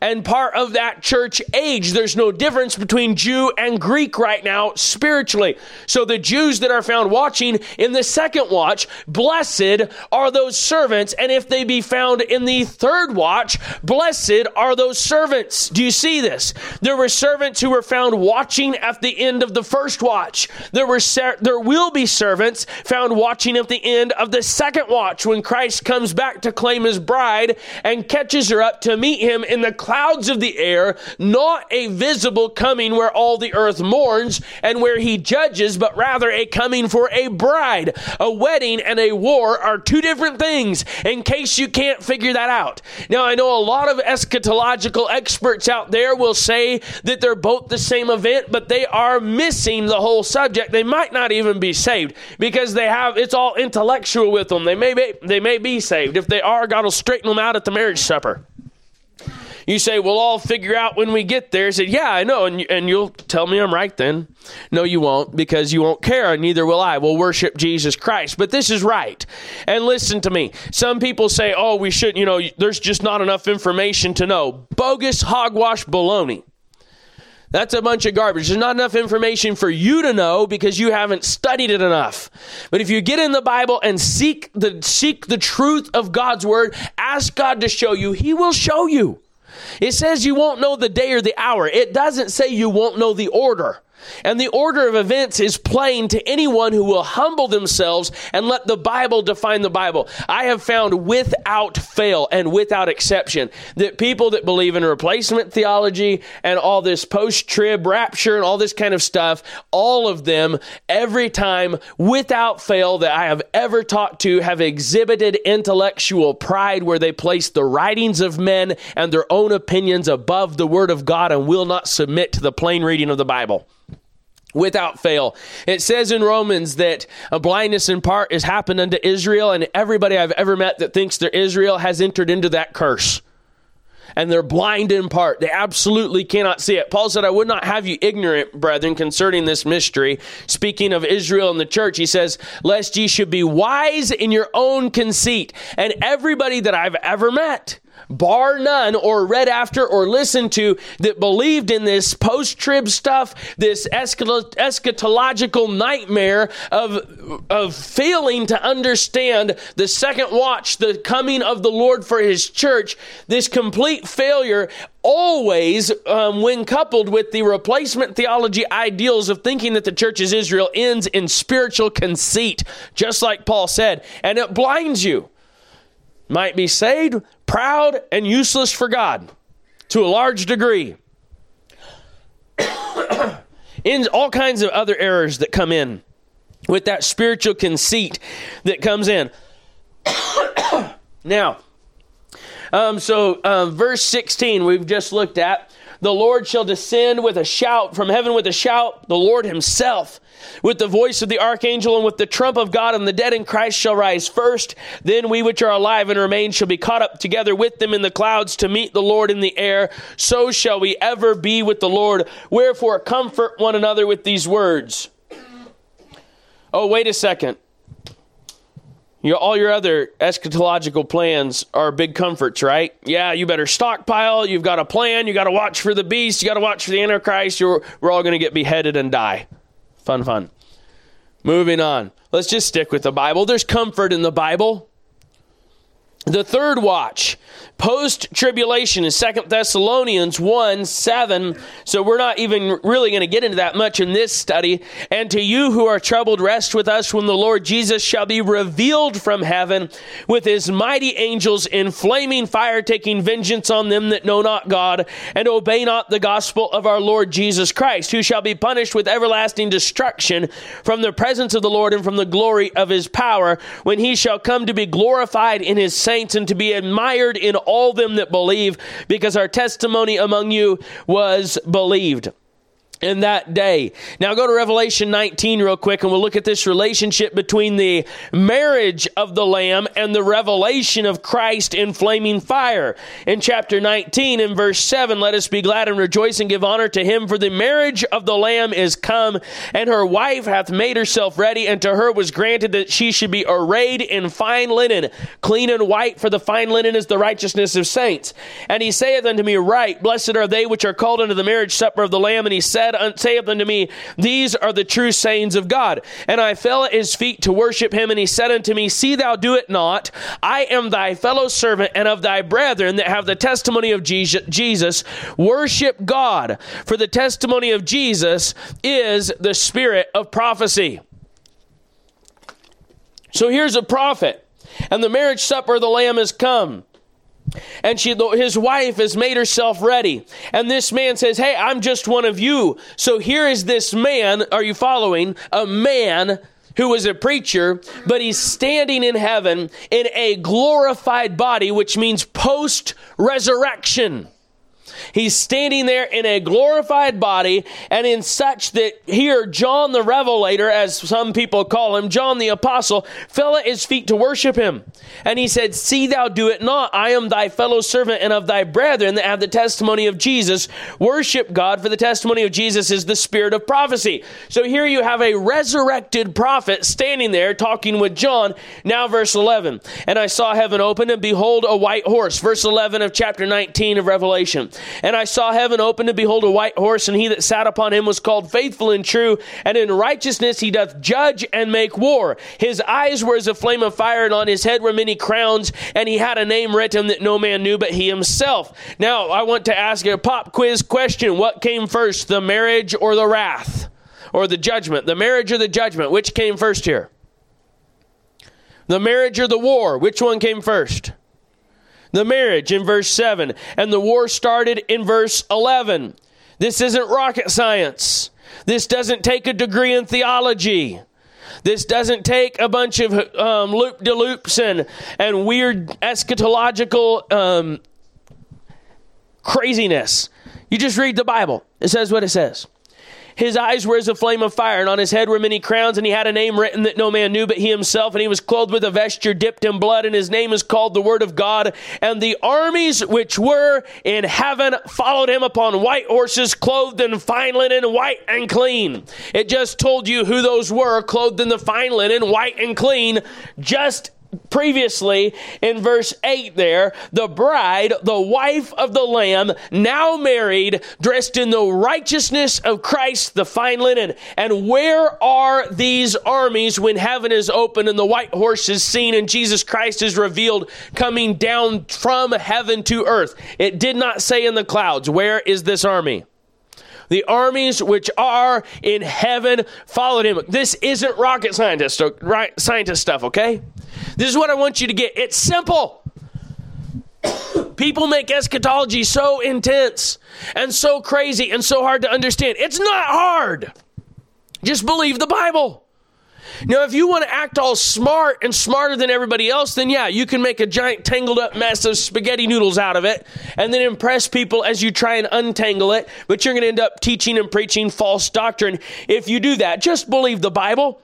and part of that church age. There's no difference between Jew and Greek right now spiritually. So the Jews that are found watching in the second watch, blessed are those servants. And if they be found in the third watch, blessed are those servants. Do you see this? There were servants who were found watching at the end of the first watch. There were ser- there will be servants found watching at the end of the second watch when Christ comes back to claim his bride and catches her up to meet him in the clouds of the air, not a visible coming where all the earth mourns and where he judges, but rather a coming for a bride. A wedding and a war are two different things, in case you can't figure that out. Now, I know a lot of eschatological experts out there will say that they're both the same event, but they are missing the whole subject. They might not even be saved because they have it's all intellectual with them. They may be, they may be saved. If they are, God will straighten them out at the marriage supper. You say, "We'll all figure out when we get there." I said, "Yeah, I know," and and you'll tell me I'm right then. No, you won't, because you won't care, and neither will I. We'll worship Jesus Christ. But this is right. And listen to me. Some people say, "Oh, we should," you know, there's just not enough information to know. Bogus hogwash baloney. That's a bunch of garbage. There's not enough information for you to know because you haven't studied it enough. But if you get in the Bible and seek the seek the truth of God's word, ask God to show you, he will show you. It says you won't know the day or the hour. It doesn't say you won't know the order. And the order of events is plain to anyone who will humble themselves and let the Bible define the Bible. I have found without fail and without exception that people that believe in replacement theology and all this post trib rapture and all this kind of stuff, all of them, every time without fail that I have ever talked to, have exhibited intellectual pride where they place the writings of men and their own opinions above the Word of God and will not submit to the plain reading of the Bible without fail. It says in Romans that a blindness in part has happened unto Israel, and everybody I've ever met that thinks they're Israel has entered into that curse. And they're blind in part. They absolutely cannot see it. Paul said, I would not have you ignorant, brethren, concerning this mystery. Speaking of Israel and the church, he says, Lest ye should be wise in your own conceit. And everybody that I've ever met, bar none, or read after or listened to that believed in this post trib stuff, this eschatological nightmare of, of failing to understand the second watch, the coming of the Lord for his church, this complete failure always, um, when coupled with the replacement theology ideals of thinking that the church is Israel, ends in spiritual conceit, just like Paul said, and it blinds you might be saved, proud, and useless for God to a large degree. in all kinds of other errors that come in with that spiritual conceit that comes in. now, um, so uh, verse 16 we've just looked at. The Lord shall descend with a shout from heaven with a shout, the Lord himself with the voice of the archangel and with the trump of God, and the dead in Christ shall rise first. Then we which are alive and remain shall be caught up together with them in the clouds to meet the Lord in the air. So shall we ever be with the Lord. Wherefore, comfort one another with these words. Oh, wait a second. All your other eschatological plans are big comforts, right? Yeah, you better stockpile. You've got a plan. You got to watch for the beast. You got to watch for the Antichrist. You're, we're all going to get beheaded and die. Fun, fun. Moving on. Let's just stick with the Bible. There's comfort in the Bible. The third watch post tribulation in Second Thessalonians 1 7. So we're not even really going to get into that much in this study. And to you who are troubled, rest with us when the Lord Jesus shall be revealed from heaven with his mighty angels in flaming fire, taking vengeance on them that know not God and obey not the gospel of our Lord Jesus Christ, who shall be punished with everlasting destruction from the presence of the Lord and from the glory of his power when he shall come to be glorified in his saints and to be admired in all them that believe, because our testimony among you was believed in that day. Now go to Revelation 19 real quick and we'll look at this relationship between the marriage of the Lamb and the revelation of Christ in flaming fire. In chapter 19 in verse 7, let us be glad and rejoice and give honor to him for the marriage of the Lamb is come and her wife hath made herself ready and to her was granted that she should be arrayed in fine linen, clean and white for the fine linen is the righteousness of saints. And he saith unto me, right, blessed are they which are called unto the marriage supper of the Lamb and he said, said, saith unto me, These are the true sayings of God. And I fell at his feet to worship him, and he said unto me, See thou do it not. I am thy fellow servant and of thy brethren that have the testimony of Jesus. Worship God, for the testimony of Jesus is the spirit of prophecy. So here's a prophet, and the marriage supper of the Lamb has come and she his wife has made herself ready. And this man says hey i'm just one of you. So here is this man are you following? A man who was a preacher but he's standing in heaven in a glorified body which means post resurrection He's standing there in a glorified body and in such that here John the Revelator, as some people call him, John the Apostle, fell at his feet to worship him. And he said, See thou do it not. I am thy fellow servant and of thy brethren that have the testimony of Jesus. Worship God, for the testimony of Jesus is the spirit of prophecy. So here you have a resurrected prophet standing there talking with John. Now, verse 11. And I saw heaven open, and behold, a white horse. Verse 11 of chapter 19 of Revelation. And I saw heaven open, and behold, a white horse, and he that sat upon him was called faithful and true, and in righteousness he doth judge and make war. His eyes were as a flame of fire, and on his head were many crowns, and he had a name written that no man knew but he himself. Now, I want to ask a pop quiz question What came first, the marriage or the wrath? Or the judgment? The marriage or the judgment? Which came first here? The marriage or the war? Which one came first? The marriage in verse 7, and the war started in verse 11. This isn't rocket science. This doesn't take a degree in theology. This doesn't take a bunch of um, loop de loops and, and weird eschatological um, craziness. You just read the Bible, it says what it says. His eyes were as a flame of fire, and on his head were many crowns, and he had a name written that no man knew but he himself, and he was clothed with a vesture dipped in blood, and his name is called the Word of God. And the armies which were in heaven followed him upon white horses, clothed in fine linen, white and clean. It just told you who those were, clothed in the fine linen, white and clean, just previously in verse 8 there, the bride, the wife of the Lamb, now married, dressed in the righteousness of Christ, the fine linen. And where are these armies when heaven is open and the white horse is seen and Jesus Christ is revealed coming down from heaven to earth? It did not say in the clouds. Where is this army? The armies which are in heaven followed him. This isn't rocket scientist, right, scientist stuff, okay? This is what I want you to get. It's simple. People make eschatology so intense and so crazy and so hard to understand. It's not hard. Just believe the Bible. Now, if you want to act all smart and smarter than everybody else, then yeah, you can make a giant tangled up mess of spaghetti noodles out of it and then impress people as you try and untangle it, but you're going to end up teaching and preaching false doctrine if you do that. Just believe the Bible.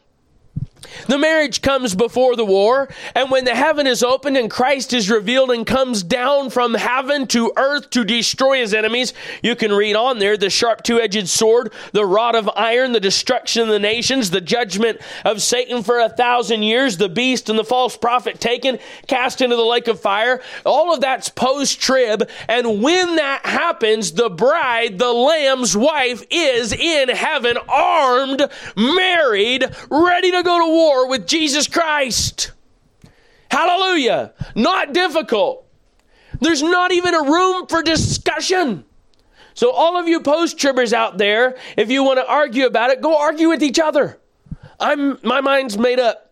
The marriage comes before the war, and when the heaven is opened and Christ is revealed and comes down from heaven to earth to destroy his enemies, you can read on there the sharp two edged sword, the rod of iron, the destruction of the nations, the judgment of Satan for a thousand years, the beast and the false prophet taken, cast into the lake of fire. All of that's post trib, and when that happens, the bride, the lamb's wife, is in heaven, armed, married, ready to go to war with Jesus Christ. Hallelujah. Not difficult. There's not even a room for discussion. So, all of you post tribbers out there, if you want to argue about it, go argue with each other. I'm, my mind's made up.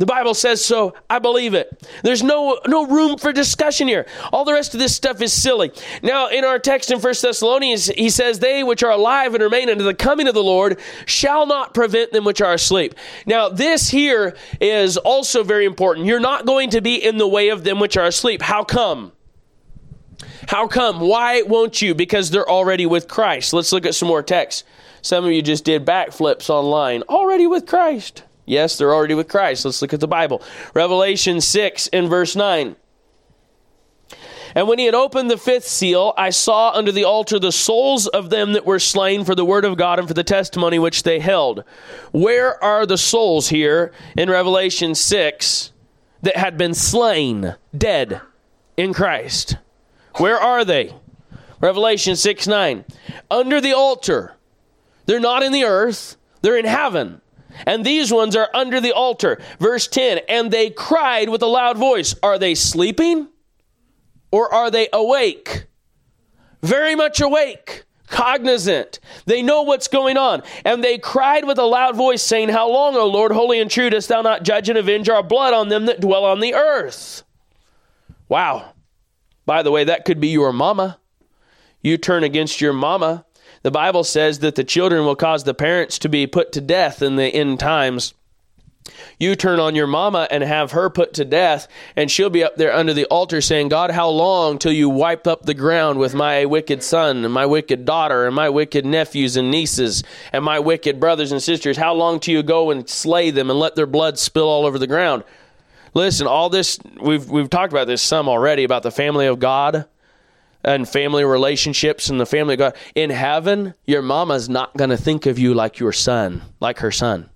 The Bible says so. I believe it. There's no no room for discussion here. All the rest of this stuff is silly. Now, in our text in 1 Thessalonians, he says, They which are alive and remain unto the coming of the Lord shall not prevent them which are asleep. Now, this here is also very important. You're not going to be in the way of them which are asleep. How come? How come? Why won't you? Because they're already with Christ. Let's look at some more text. Some of you just did backflips online. Already with Christ. Yes, they're already with Christ. Let's look at the Bible. Revelation 6 in verse 9. And when he had opened the fifth seal, I saw under the altar the souls of them that were slain for the word of God and for the testimony which they held. Where are the souls here in Revelation 6 that had been slain, dead in Christ? Where are they? Revelation 6 9. Under the altar. They're not in the earth, they're in heaven. And these ones are under the altar. Verse 10 And they cried with a loud voice. Are they sleeping or are they awake? Very much awake, cognizant. They know what's going on. And they cried with a loud voice, saying, How long, O Lord, holy and true, dost thou not judge and avenge our blood on them that dwell on the earth? Wow. By the way, that could be your mama. You turn against your mama the Bible says that the children will cause the parents to be put to death in the end times. you turn on your mama and have her put to death, and she'll be up there under the altar saying, God, how long till you wipe up the ground with my wicked son and my wicked daughter and my wicked nephews and nieces and my wicked brothers and sisters? How long till you go and slay them and let their blood spill all over the ground? Listen, all this we've we've talked about this some already about the family of God and family relationships and the family God. In heaven, your mama's not going to think of you like your son, like her son.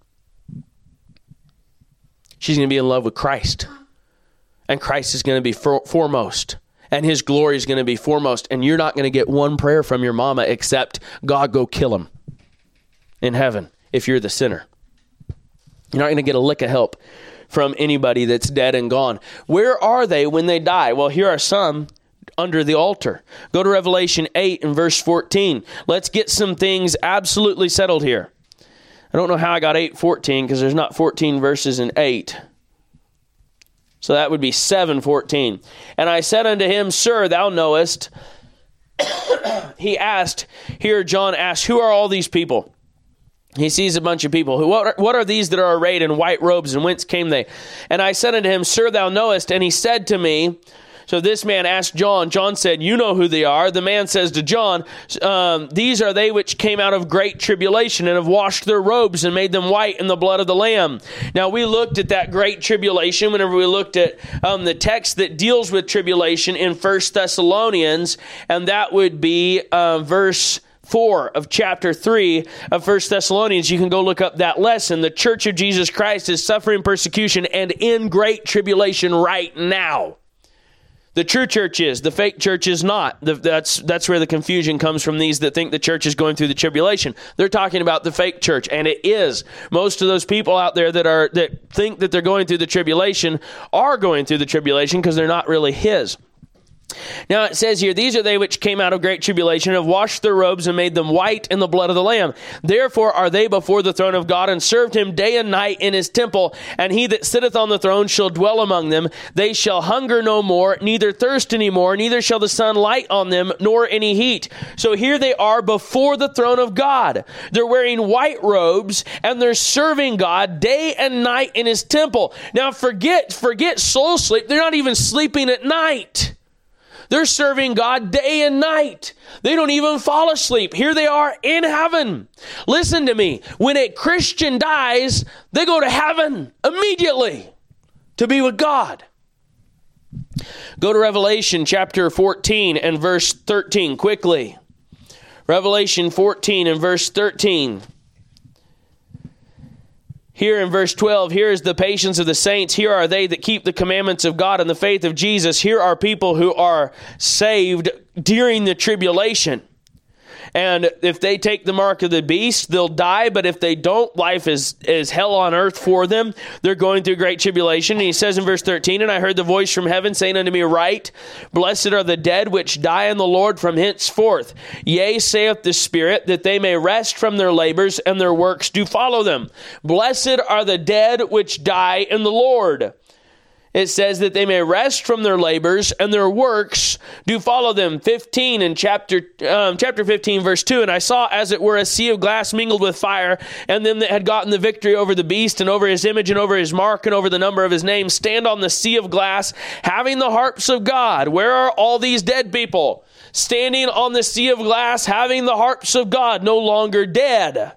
She's going to be in love with Christ. And Christ is going to be for, foremost. And his glory is going to be foremost. And you're not going to get one prayer from your mama except, God, go kill him in heaven if you're the sinner. You're not going to get a lick of help from anybody that's dead and gone. Where are they when they die? Well, here are some under the altar. Go to Revelation 8 and verse 14. Let's get some things absolutely settled here. I don't know how I got 814 because there's not 14 verses in 8. So that would be 714. And I said unto him, Sir, thou knowest. he asked, here John asked, Who are all these people? He sees a bunch of people. Who, what, are, what are these that are arrayed in white robes, and whence came they? And I said unto him, Sir, thou knowest. And he said to me, so this man asked John. John said, You know who they are. The man says to John, um, These are they which came out of great tribulation and have washed their robes and made them white in the blood of the Lamb. Now, we looked at that great tribulation whenever we looked at um, the text that deals with tribulation in First Thessalonians, and that would be uh, verse 4 of chapter 3 of First Thessalonians. You can go look up that lesson. The church of Jesus Christ is suffering persecution and in great tribulation right now. The true church is, the fake church is not. The, that's, that's where the confusion comes from these that think the church is going through the tribulation. They're talking about the fake church, and it is. Most of those people out there that are that think that they're going through the tribulation are going through the tribulation because they're not really his. Now it says here, These are they which came out of great tribulation, have washed their robes and made them white in the blood of the Lamb. Therefore are they before the throne of God and served him day and night in his temple. And he that sitteth on the throne shall dwell among them. They shall hunger no more, neither thirst any more, neither shall the sun light on them, nor any heat. So here they are before the throne of God. They're wearing white robes and they're serving God day and night in his temple. Now forget, forget soul sleep. They're not even sleeping at night. They're serving God day and night. They don't even fall asleep. Here they are in heaven. Listen to me. When a Christian dies, they go to heaven immediately to be with God. Go to Revelation chapter 14 and verse 13 quickly. Revelation 14 and verse 13. Here in verse 12, here is the patience of the saints. Here are they that keep the commandments of God and the faith of Jesus. Here are people who are saved during the tribulation. And if they take the mark of the beast, they'll die. But if they don't, life is, is hell on earth for them. They're going through great tribulation. And he says in verse 13, And I heard the voice from heaven saying unto me, Write, Blessed are the dead which die in the Lord from henceforth. Yea, saith the Spirit, that they may rest from their labors, and their works do follow them. Blessed are the dead which die in the Lord it says that they may rest from their labors and their works do follow them. 15 in chapter, um, chapter 15, verse 2. And I saw as it were a sea of glass mingled with fire, and them that had gotten the victory over the beast and over his image and over his mark and over the number of his name stand on the sea of glass, having the harps of God. Where are all these dead people? Standing on the sea of glass, having the harps of God, no longer dead.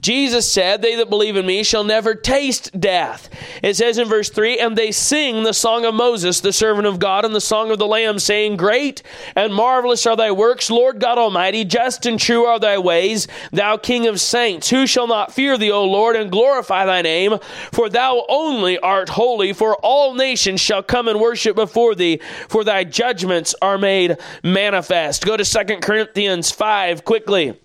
Jesus said, They that believe in me shall never taste death. It says in verse 3 And they sing the song of Moses, the servant of God, and the song of the Lamb, saying, Great and marvelous are thy works, Lord God Almighty, just and true are thy ways, thou King of saints. Who shall not fear thee, O Lord, and glorify thy name? For thou only art holy, for all nations shall come and worship before thee, for thy judgments are made manifest. Go to 2 Corinthians 5 quickly.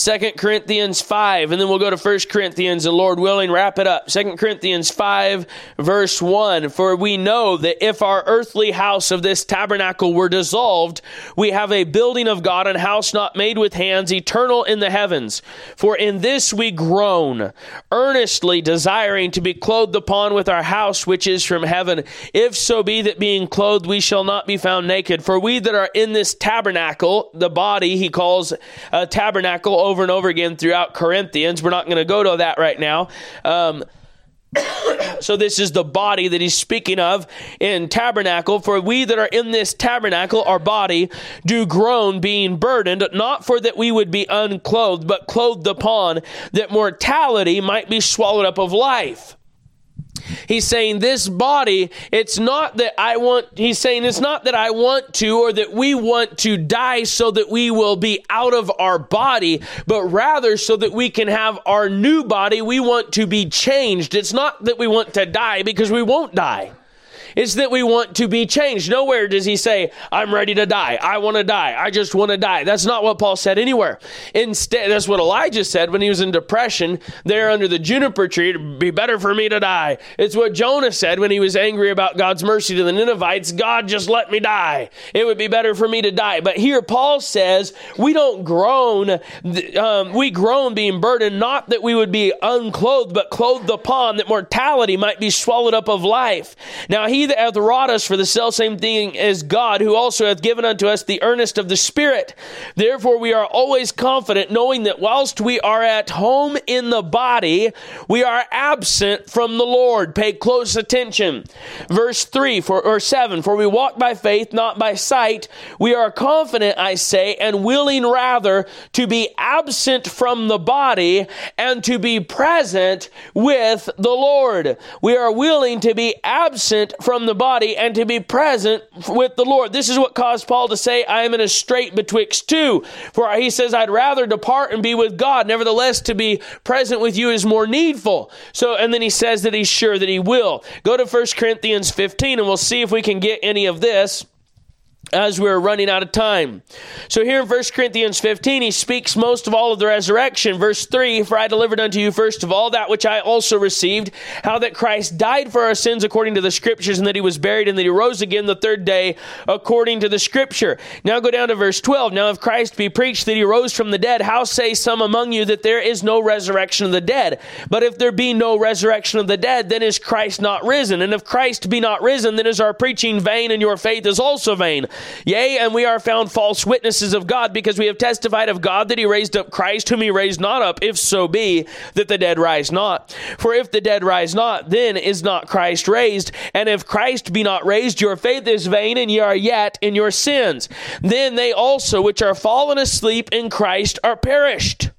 Second Corinthians 5, and then we'll go to First Corinthians, and Lord willing, wrap it up. Second Corinthians 5, verse 1 For we know that if our earthly house of this tabernacle were dissolved, we have a building of God, and house not made with hands, eternal in the heavens. For in this we groan, earnestly desiring to be clothed upon with our house which is from heaven, if so be that being clothed we shall not be found naked. For we that are in this tabernacle, the body he calls a tabernacle over and over again throughout Corinthians. We're not going to go to that right now. Um, so this is the body that he's speaking of in tabernacle for we that are in this tabernacle our body do groan being burdened not for that we would be unclothed but clothed upon that mortality might be swallowed up of life He's saying this body, it's not that I want, he's saying it's not that I want to or that we want to die so that we will be out of our body, but rather so that we can have our new body. We want to be changed. It's not that we want to die because we won't die. It's that we want to be changed. Nowhere does he say, I'm ready to die. I want to die. I just want to die. That's not what Paul said anywhere. Instead, that's what Elijah said when he was in depression there under the juniper tree. It'd be better for me to die. It's what Jonah said when he was angry about God's mercy to the Ninevites. God, just let me die. It would be better for me to die. But here Paul says, we don't groan, um, we groan being burdened, not that we would be unclothed, but clothed upon, that mortality might be swallowed up of life. Now he that hath wrought us for the selfsame thing as God, who also hath given unto us the earnest of the Spirit. Therefore we are always confident, knowing that whilst we are at home in the body, we are absent from the Lord. Pay close attention. Verse 3 for, or 7 For we walk by faith, not by sight. We are confident, I say, and willing rather to be absent from the body and to be present with the Lord. We are willing to be absent from the body and to be present with the Lord. This is what caused Paul to say, I am in a strait betwixt two. For he says, I'd rather depart and be with God. Nevertheless, to be present with you is more needful. So, and then he says that he's sure that he will. Go to 1 Corinthians 15 and we'll see if we can get any of this as we're running out of time. So here in 1 Corinthians 15, he speaks most of all of the resurrection. Verse 3 For I delivered unto you first of all that which I also received, how that Christ died for our sins according to the Scriptures, and that he was buried, and that he rose again the third day according to the Scripture. Now go down to verse 12. Now if Christ be preached that he rose from the dead, how say some among you that there is no resurrection of the dead? But if there be no resurrection of the dead, then is Christ not risen? And if Christ be not risen, then is our preaching vain, and your faith is also vain. Yea, and we are found false witnesses of God because we have testified of God that he raised up Christ, whom he raised not up, if so be that the dead rise not. For if the dead rise not, then is not Christ raised. And if Christ be not raised, your faith is vain, and ye are yet in your sins. Then they also which are fallen asleep in Christ are perished.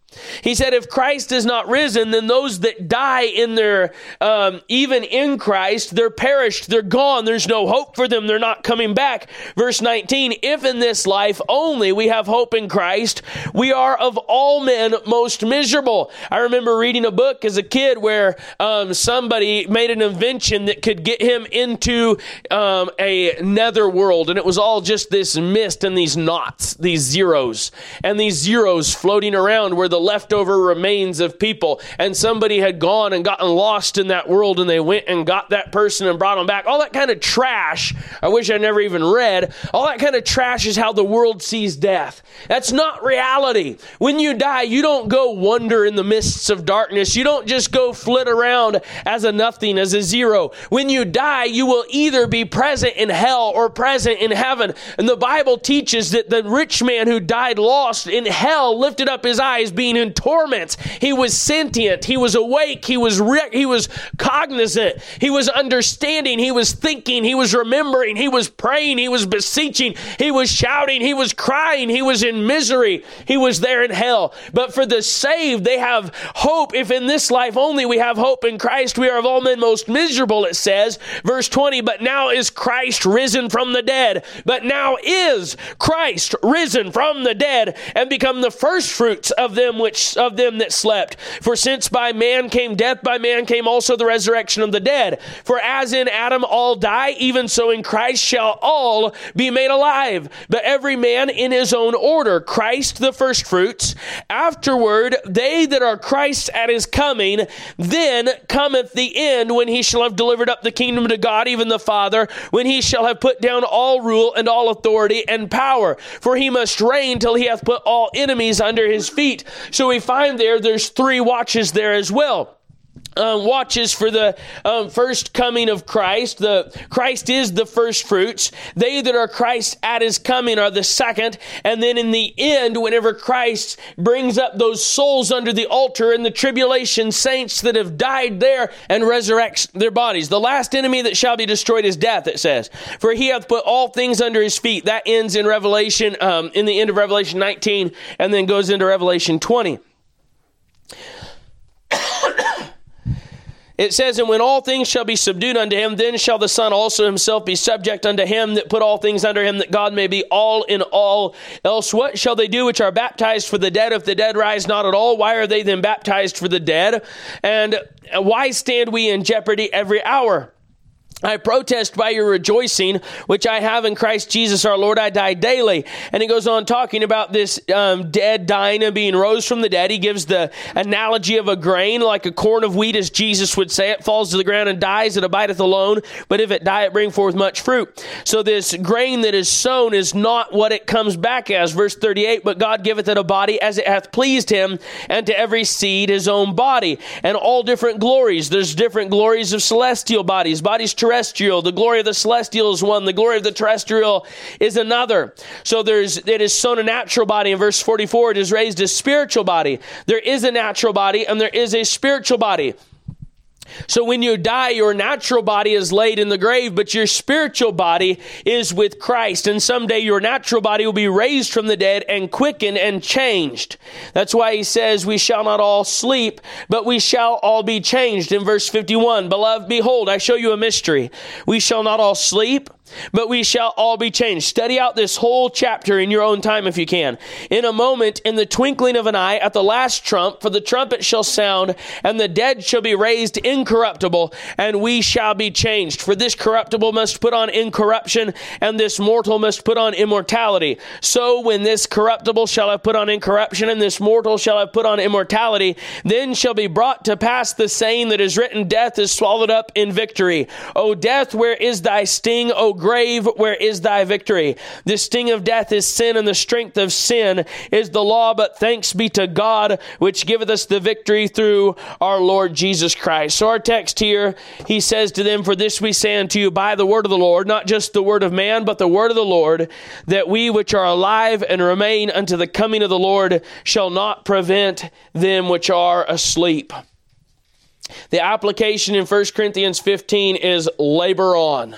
He said, if Christ is not risen, then those that die in their, um, even in Christ, they're perished, they're gone, there's no hope for them, they're not coming back. Verse 19, if in this life only we have hope in Christ, we are of all men most miserable. I remember reading a book as a kid where um, somebody made an invention that could get him into um, a nether world, and it was all just this mist and these knots, these zeros, and these zeros floating around where the leftover remains of people. And somebody had gone and gotten lost in that world and they went and got that person and brought them back. All that kind of trash, I wish I never even read. All that kind of trash is how the world sees death. That's not reality. When you die, you don't go wander in the mists of darkness. You don't just go flit around as a nothing, as a zero. When you die, you will either be present in hell or present in heaven. And the Bible teaches that the rich man who died lost in hell lifted up his eyes being being in torments. He was sentient. He was awake. He was re- he was cognizant. He was understanding. He was thinking. He was remembering. He was praying. He was beseeching. He was shouting. He was crying. He was in misery. He was there in hell. But for the saved, they have hope. If in this life only we have hope in Christ, we are of all men most miserable, it says. Verse 20, but now is Christ risen from the dead. But now is Christ risen from the dead and become the first fruits of them which of them that slept. For since by man came death, by man came also the resurrection of the dead. For as in Adam all die, even so in Christ shall all be made alive. But every man in his own order. Christ the firstfruits. Afterward, they that are Christ's at his coming. Then cometh the end when he shall have delivered up the kingdom to God, even the Father, when he shall have put down all rule and all authority and power. For he must reign till he hath put all enemies under his feet. So we find there, there's three watches there as well. Um, watches for the um, first coming of Christ. The Christ is the first fruits. They that are Christ at his coming are the second. And then in the end, whenever Christ brings up those souls under the altar in the tribulation saints that have died there and resurrects their bodies. The last enemy that shall be destroyed is death, it says. For he hath put all things under his feet. That ends in Revelation, um, in the end of Revelation 19, and then goes into Revelation 20. It says, And when all things shall be subdued unto him, then shall the Son also himself be subject unto him that put all things under him, that God may be all in all. Else what shall they do which are baptized for the dead, if the dead rise not at all? Why are they then baptized for the dead? And why stand we in jeopardy every hour? I protest by your rejoicing, which I have in Christ Jesus our Lord. I die daily. And he goes on talking about this um, dead dying and being rose from the dead. He gives the analogy of a grain, like a corn of wheat, as Jesus would say. It falls to the ground and dies, it abideth alone. But if it die, it bring forth much fruit. So this grain that is sown is not what it comes back as. Verse 38, but God giveth it a body as it hath pleased him, and to every seed his own body. And all different glories. There's different glories of celestial bodies, bodies terrestrial terrestrial. The glory of the celestial is one. The glory of the terrestrial is another. So there's, it is sown a natural body. In verse 44, it is raised a spiritual body. There is a natural body and there is a spiritual body. So when you die, your natural body is laid in the grave, but your spiritual body is with Christ. And someday your natural body will be raised from the dead and quickened and changed. That's why he says, We shall not all sleep, but we shall all be changed. In verse 51, Beloved, behold, I show you a mystery. We shall not all sleep but we shall all be changed. Study out this whole chapter in your own time if you can. In a moment, in the twinkling of an eye, at the last trump, for the trumpet shall sound, and the dead shall be raised incorruptible, and we shall be changed. For this corruptible must put on incorruption, and this mortal must put on immortality. So when this corruptible shall have put on incorruption, and this mortal shall have put on immortality, then shall be brought to pass the saying that is written, Death is swallowed up in victory. O death, where is thy sting? O grave, where is thy victory? The sting of death is sin, and the strength of sin is the law. But thanks be to God, which giveth us the victory through our Lord Jesus Christ. So, our text here, he says to them, For this we say unto you by the word of the Lord, not just the word of man, but the word of the Lord, that we which are alive and remain unto the coming of the Lord shall not prevent them which are asleep. The application in 1 Corinthians 15 is labor on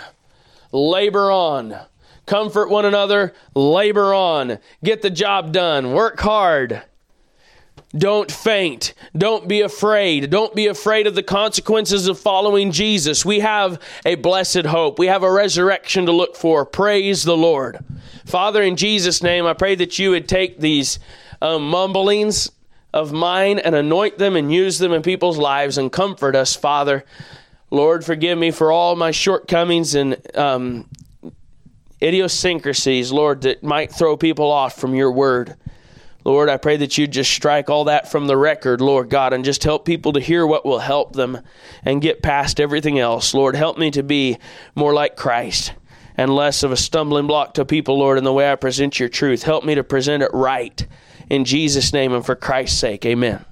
labor on. Comfort one another, labor on. Get the job done, work hard. Don't faint. Don't be afraid. Don't be afraid of the consequences of following Jesus. We have a blessed hope. We have a resurrection to look for. Praise the Lord. Father, in Jesus' name, I pray that you would take these um, mumblings of mine and anoint them and use them in people's lives and comfort us, Father. Lord, forgive me for all my shortcomings and um, idiosyncrasies, Lord, that might throw people off from your word. Lord, I pray that you just strike all that from the record, Lord God, and just help people to hear what will help them and get past everything else. Lord, help me to be more like Christ and less of a stumbling block to people, Lord, in the way I present your truth. Help me to present it right. In Jesus' name and for Christ's sake, amen.